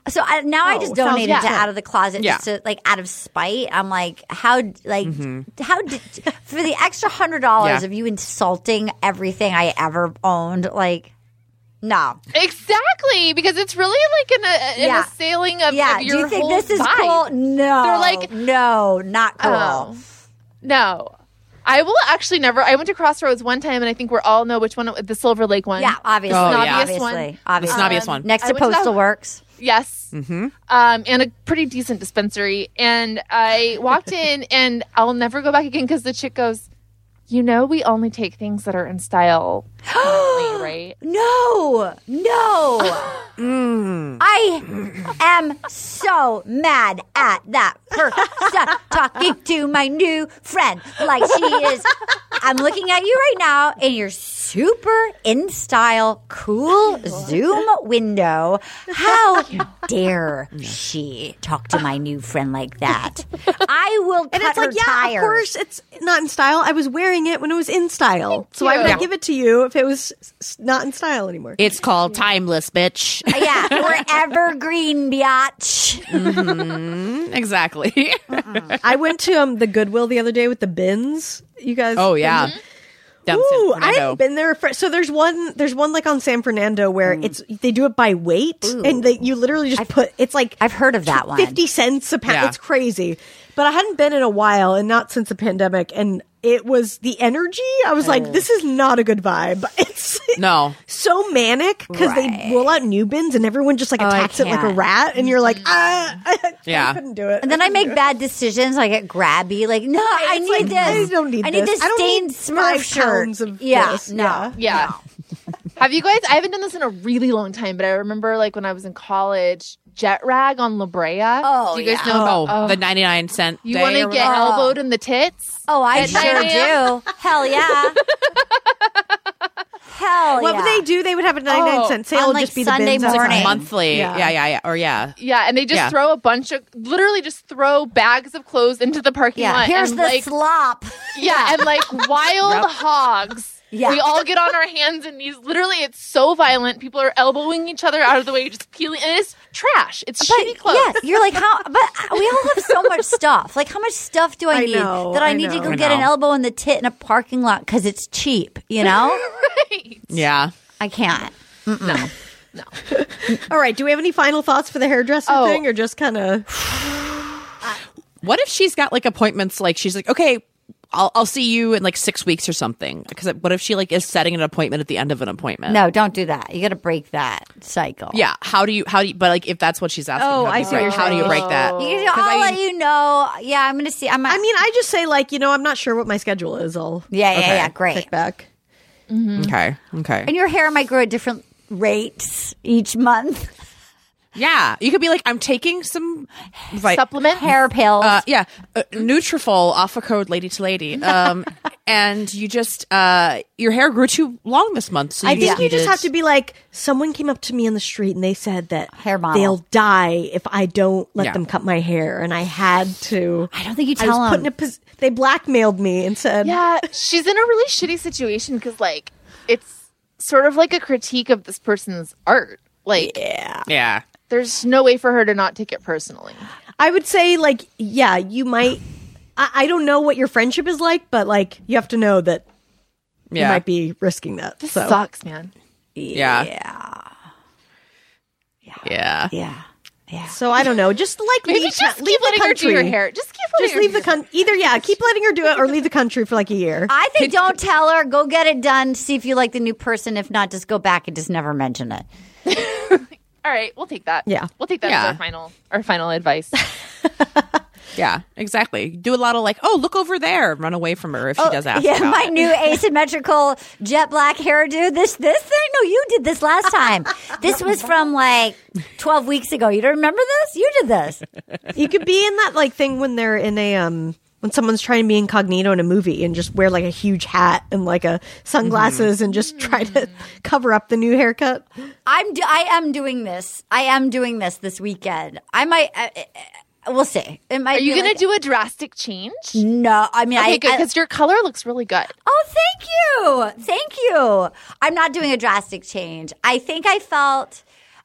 So I, now I Oh, just sounds- donated yeah. to out of the closet Yeah. just to like out of spite. I'm like, how like mm-hmm. how did for the extra hundred dollars Yeah. of you insulting everything I ever owned? Like, no. Exactly, because it's really like an, a, an Yeah. assailing of, Yeah. of Do your you think whole this is vibe. cool? No. They're like- no, not cool. Oh. No. I will actually never. I went to Crossroads one time, and I think we all know which one, the Silver Lake one. Yeah, obviously, Oh, yeah. obviously, one. The obviously. snobbiest one. Next I to went to that- Postal Works. Yes. Mm-hmm. Um, and a pretty decent dispensary. And I walked in, and I'll never go back again because the chick goes, "You know, we only take things that are in style, currently, right?" No, no. Mm. I am so mad at that person talking to my new friend like she is. I'm looking at you right now in your super in style, cool Zoom window. How dare she talk to my new friend like that? I will cut and it's her like, yeah, tires. of course, it's not in style. I was wearing it when it was in style, so why would I you. give it to you if it was not in style anymore? It's called timeless, bitch. Yeah, we're evergreen, biatch. exactly. I went to um, the Goodwill the other day with the bins. You guys? oh yeah. Down San Ooh, I haven't been there. For, so there's one. There's one like on San Fernando where Mm. it's they do it by weight, and they, you literally just put. It's like I've heard of that one. fifty cents a pound. Yeah. It's crazy. But I hadn't been in a while, and not since the pandemic. And it was the energy. I was like, this is not a good vibe. It's no. so manic because Right. they roll out new bins, and everyone just like Oh, I attacks it like a can't. rat, and you're like, ah, I Yeah. couldn't do it. And then I make bad decisions. I get grabby. Like, no, I need like, this. I don't need I need this. this I don't stained need Smurf five shirt. of yeah, this. no. Yeah. Yeah. Have you guys? I haven't done this in a really long time, but I remember like when I was in college, Jet Rag on La Brea. Oh, do you guys yeah. know Oh, about? the 99 cent you want to get whatever. elbowed in the tits? Oh, I At sure do. Hell yeah. Hell What yeah. would they do? They would have a 99 Oh, cent sale. on, like, just be the Sunday bins It's like morning. monthly. Yeah. Yeah. yeah, yeah, Or yeah. Yeah, and they just Yeah. throw a bunch of, literally just throw bags of clothes into the parking Yeah, lot. here's and the like, slop. Yeah, and like wild hogs. Yeah. We all get on our hands and knees. Literally, it's so violent. People are elbowing each other out of the way, just peeling. And it's trash. It's shitty clothes. yeah, you're like how? But we all have so much stuff. Like, how much stuff do I, I need know, that I, I need to go I get an elbow in the tit in a parking lot because it's cheap? You know, Right. Yeah. I can't. No. No. All right. Do we have any final thoughts for the hairdresser Oh. thing or just kind of. What if she's got like appointments? Like she's like, okay, I'll I'll see you in like six weeks or something. Because what if she like is setting an appointment at the end of an appointment? No, don't do that. You got to break that cycle. Yeah. How do you? How do you? But like, if that's what she's asking, Oh, how do I you see break- you're How do you break that? You, 'Cause I'll I- let you know. Yeah, I'm gonna see. I'm. I mean, I just say, like, you know, I'm not sure what my schedule is. I'll yeah, yeah, okay. yeah. Great. kick back. Mm-hmm. Okay. Okay. And your hair might grow at different rates each month. Yeah, you could be like, I'm taking some vi- Supplement. Hair pills. Uh, yeah, uh, Nutrafol off a code lady to lady. Um, and you just uh, your hair grew too long this month. So you I think just you just have to be like, someone came up to me in the street and they said that Hair model. they'll die if I don't let Yeah. them cut my hair. And I had to. I don't think you I tell was put in them. a pos- They blackmailed me and said, Yeah, she's in a really shitty situation because, like, it's sort of like a critique of this person's art. Like, Yeah Yeah, there's no way for her to not take it personally. I would say, like, yeah, you might. I, I don't know what your friendship is like, but like, you have to know that you might be risking that. This so. sucks, man. yeah, yeah, yeah. yeah. Yeah. So I don't know. Just like Maybe leave, just leave keep the letting her country. do your hair. Just keep letting Just her leave the country. Either yeah, keep letting her do it, or leave the country for like a year. I think don't tell her. Go get it done. See if you like the new person. If not, just go back and just never mention it. All right, we'll take that. Yeah. we'll take that Yeah. as our final our final advice. Yeah, exactly. Do a lot of like, oh, look over there, run away from her if she does ask. Oh, yeah, about my it. new asymmetrical jet black hairdo. This this thing? No, you did this last time. This was from like twelve weeks ago. You don't remember this? You did this. you could be in that like thing when they're in a um when someone's trying to be incognito in a movie and just wear like a huge hat and like a sunglasses and just try to cover up the new haircut. I'm do- I am doing this. I am doing this this weekend. I might. Uh, uh, we'll see. It might. Are you going like- to do a drastic change? No, I mean, Okay, I, good because your color looks really good. Oh, thank you. Thank you. I'm not doing a drastic change. I think I felt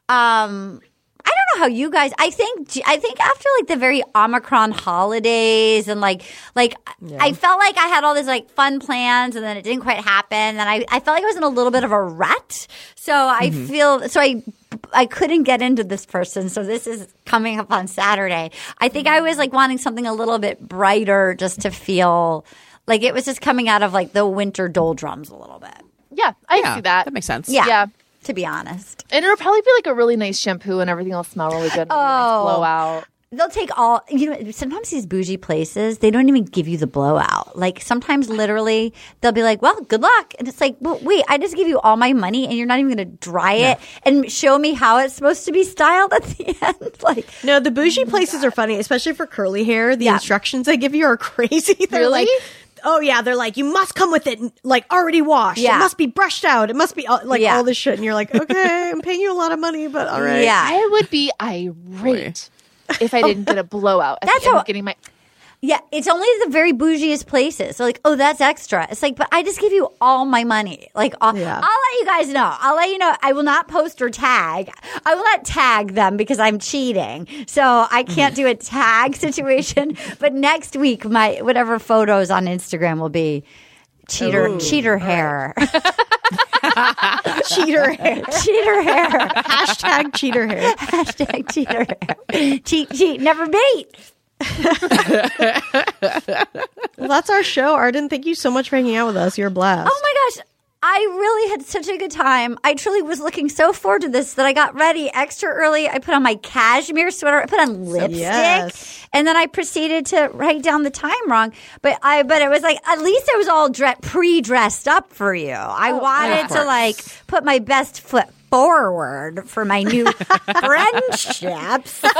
um I don't know how you guys I think I think after like the very Omicron holidays and like like I felt like I had all these like fun plans and then it didn't quite happen and I I felt like I was in a little bit of a rut. So I mm-hmm. feel so I I couldn't get into this person. So this is coming up on Saturday. I think I mm-hmm. was like wanting something a little bit brighter just to feel like it was just coming out of like the winter doldrums a little bit. Yeah, I Yeah, see that. that makes sense. Yeah. Yeah. To be honest. And it'll probably be like a really nice shampoo and everything will smell really good. and it'll nice Oh. blowout. They'll take all, you know, sometimes these bougie places, they don't even give you the blowout. Like sometimes literally they'll be like, well, good luck. And it's like, well, wait, I just give you all my money and you're not even going to dry it and show me how it's supposed to be styled at the end. like, No, the bougie oh places are funny, especially for curly hair. The Yeah. instructions they give you are crazy. They're Really? like, oh yeah, they're like, you must come with it like already washed. Yeah. It must be brushed out. It must be all, like Yeah. all this shit. And you're like, okay, I'm paying you a lot of money, but all right. yeah. I would be irate if I didn't get a blowout. At That's the how- getting my. Yeah, it's only the very bougiest places. So like, oh, that's extra. It's like, but I just give you all my money. Like, I'll, Yeah. I'll let you guys know. I'll let you know. I will not post or tag. I will not tag them because I'm cheating. So I can't do a tag situation. But next week, my whatever photos on Instagram will be cheater cheater hair, Cheater hair. cheater hair, Hashtag cheater hair. hashtag cheater hair, cheat cheat never beat. Well, that's our show. Arden, thank you so much for hanging out with us. You're a blast. Oh my gosh. I really had such a good time. I truly was looking so forward to this that I got ready extra early. I put on my cashmere sweater. I put on lipstick, Yes. and then I proceeded to write down the time wrong. But I, but it was like at least I was all dre- pre-dressed up for you. I oh, wanted to like put my best foot forward for my new friendships.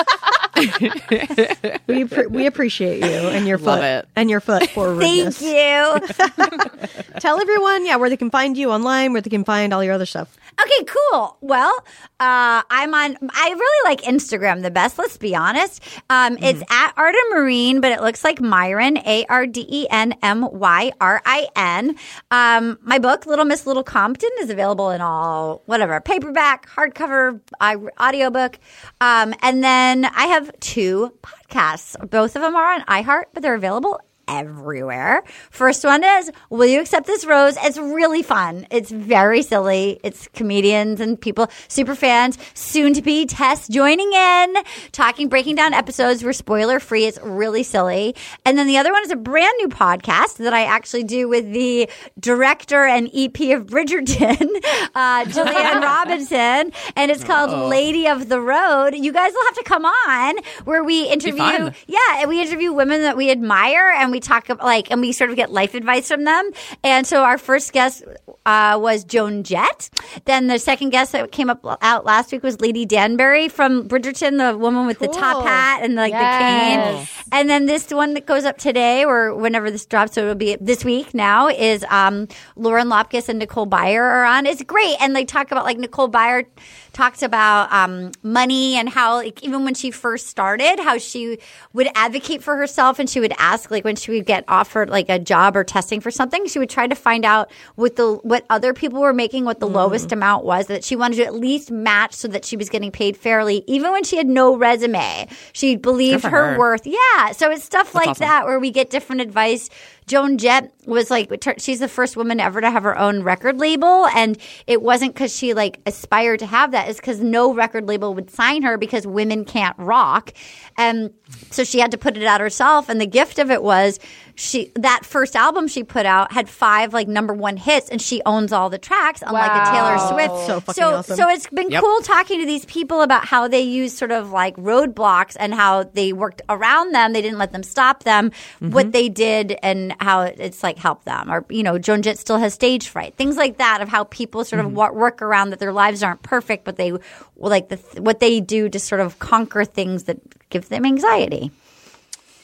we we appreciate you and your Love foot it. and your foot forwardness. Thank you. Tell everyone, yeah, where they can find you online, where they can find all your other stuff. Okay, cool. Well, uh, I'm on. I really like Instagram the best. Let's be honest. Um, It's at Arden Myrin, but it looks like Myron. A R D E N M Y R I N. Um, my book, Little Miss Little Compton, is available in all whatever paperback, hardcover, I, audiobook. Um, and then I have two podcasts. Both of them are on iHeart, but they're available everywhere. First one is Will You Accept This Rose? It's really fun. It's very silly. It's comedians and people, super fans, soon to be Tess joining in, talking, breaking down episodes. We're spoiler free. It's really silly. And then the other one is a brand new podcast that I actually do with the director and EP of Bridgerton, uh, Julie Anne Robinson. And it's called Lady of the Road. You guys will have to come on where we interview yeah, and we interview women that we admire, and we talk about like, and we sort of get life advice from them. And so our first guest uh, was Joan Jett. Then the second guest that came up out last week was Lady Danbury from Bridgerton, the woman with the top hat and like Yes. the cane. And then this one that goes up today, or whenever this drops, so it'll be this week now, is um, Lauren Lapkus and Nicole Byer are on. It's great, and they talk about like Nicole Byer talks about um, money and how like even when she first started, how she would advocate for herself, and she would ask like when she would get offered like a job or testing for something, she would try to find out what the what other people were making, what the lowest amount was that she wanted to at least match, so that she was getting paid fairly, even when she had no resume. She believed her her. worth. Yeah, so it's stuff like awesome. that where we get different advice. Joan Jett was like, she's the first woman ever to have her own record label. And it wasn't because she like aspired to have that. It's because no record label would sign her because women can't rock. And so she had to put it out herself. And the gift of it was she, that first album she put out had five like number one hits and she owns all the tracks unlike a Taylor Swift. So fucking so, awesome. so it's been Yep. cool talking to these people about how they use sort of like roadblocks and how they worked around them. They didn't let them stop them. Mm-hmm. What they did and how it's like helped them. Or you know, Joan Jett still has stage fright. Things like that of how people sort of mm-hmm. wa- work around that their lives aren't perfect, but they like the what they do to sort of conquer things that give them anxiety.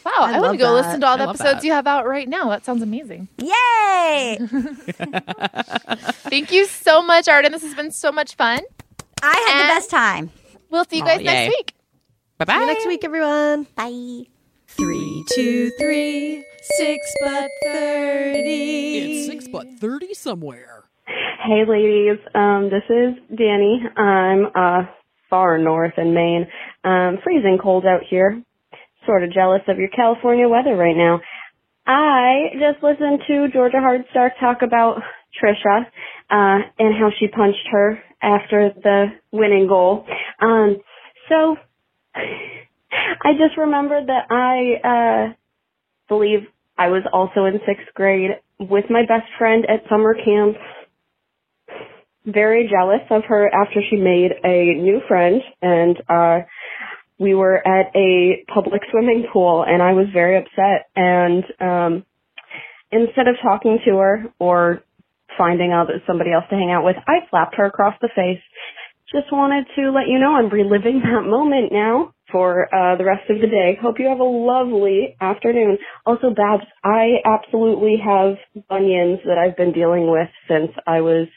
Wow, I, love want to go that. listen to all the episodes that. you have out right now. That sounds amazing. Yay! Thank you so much, Arden. This has been so much fun. I had And- the best time. We'll see you guys yay. next week. Bye bye. See you next week, everyone. Bye. Three, two, three, six but thirty. It's six but thirty somewhere. Hey, ladies. Um, this is Danny. I'm uh, far north in Maine. Um, freezing cold out here. Sort of jealous of your California weather right now. I just listened to Georgia Hardstark talk about Trisha uh, and how she punched her after the winning goal. Um, so I just remembered that I uh, believe I was also in sixth grade with my best friend at summer camp very jealous of her after she made a new friend and uh we were at a public swimming pool and I was very upset and um instead of talking to her or finding out that somebody else to hang out with, I slapped her across the face. Just wanted to let you know I'm reliving that moment now for uh the rest of the day. Hope you have a lovely afternoon. Also, Babs, I absolutely have bunions that I've been dealing with since I was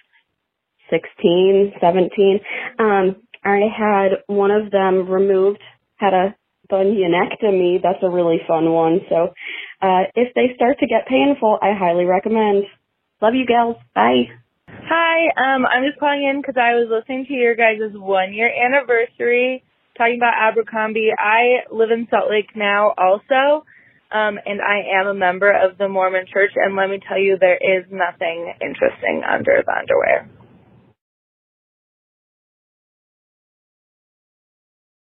16, 17. Um, I had one of them removed, had a bunionectomy. That's a really fun one. So, uh, if they start to get painful, I highly recommend. Love you, gals. Bye. Hi, um, I'm just calling in because I was listening to your guys' one year anniversary talking about Abercrombie. I live in Salt Lake now also, um, and I am a member of the Mormon church, and let me tell you, there is nothing interesting under the underwear.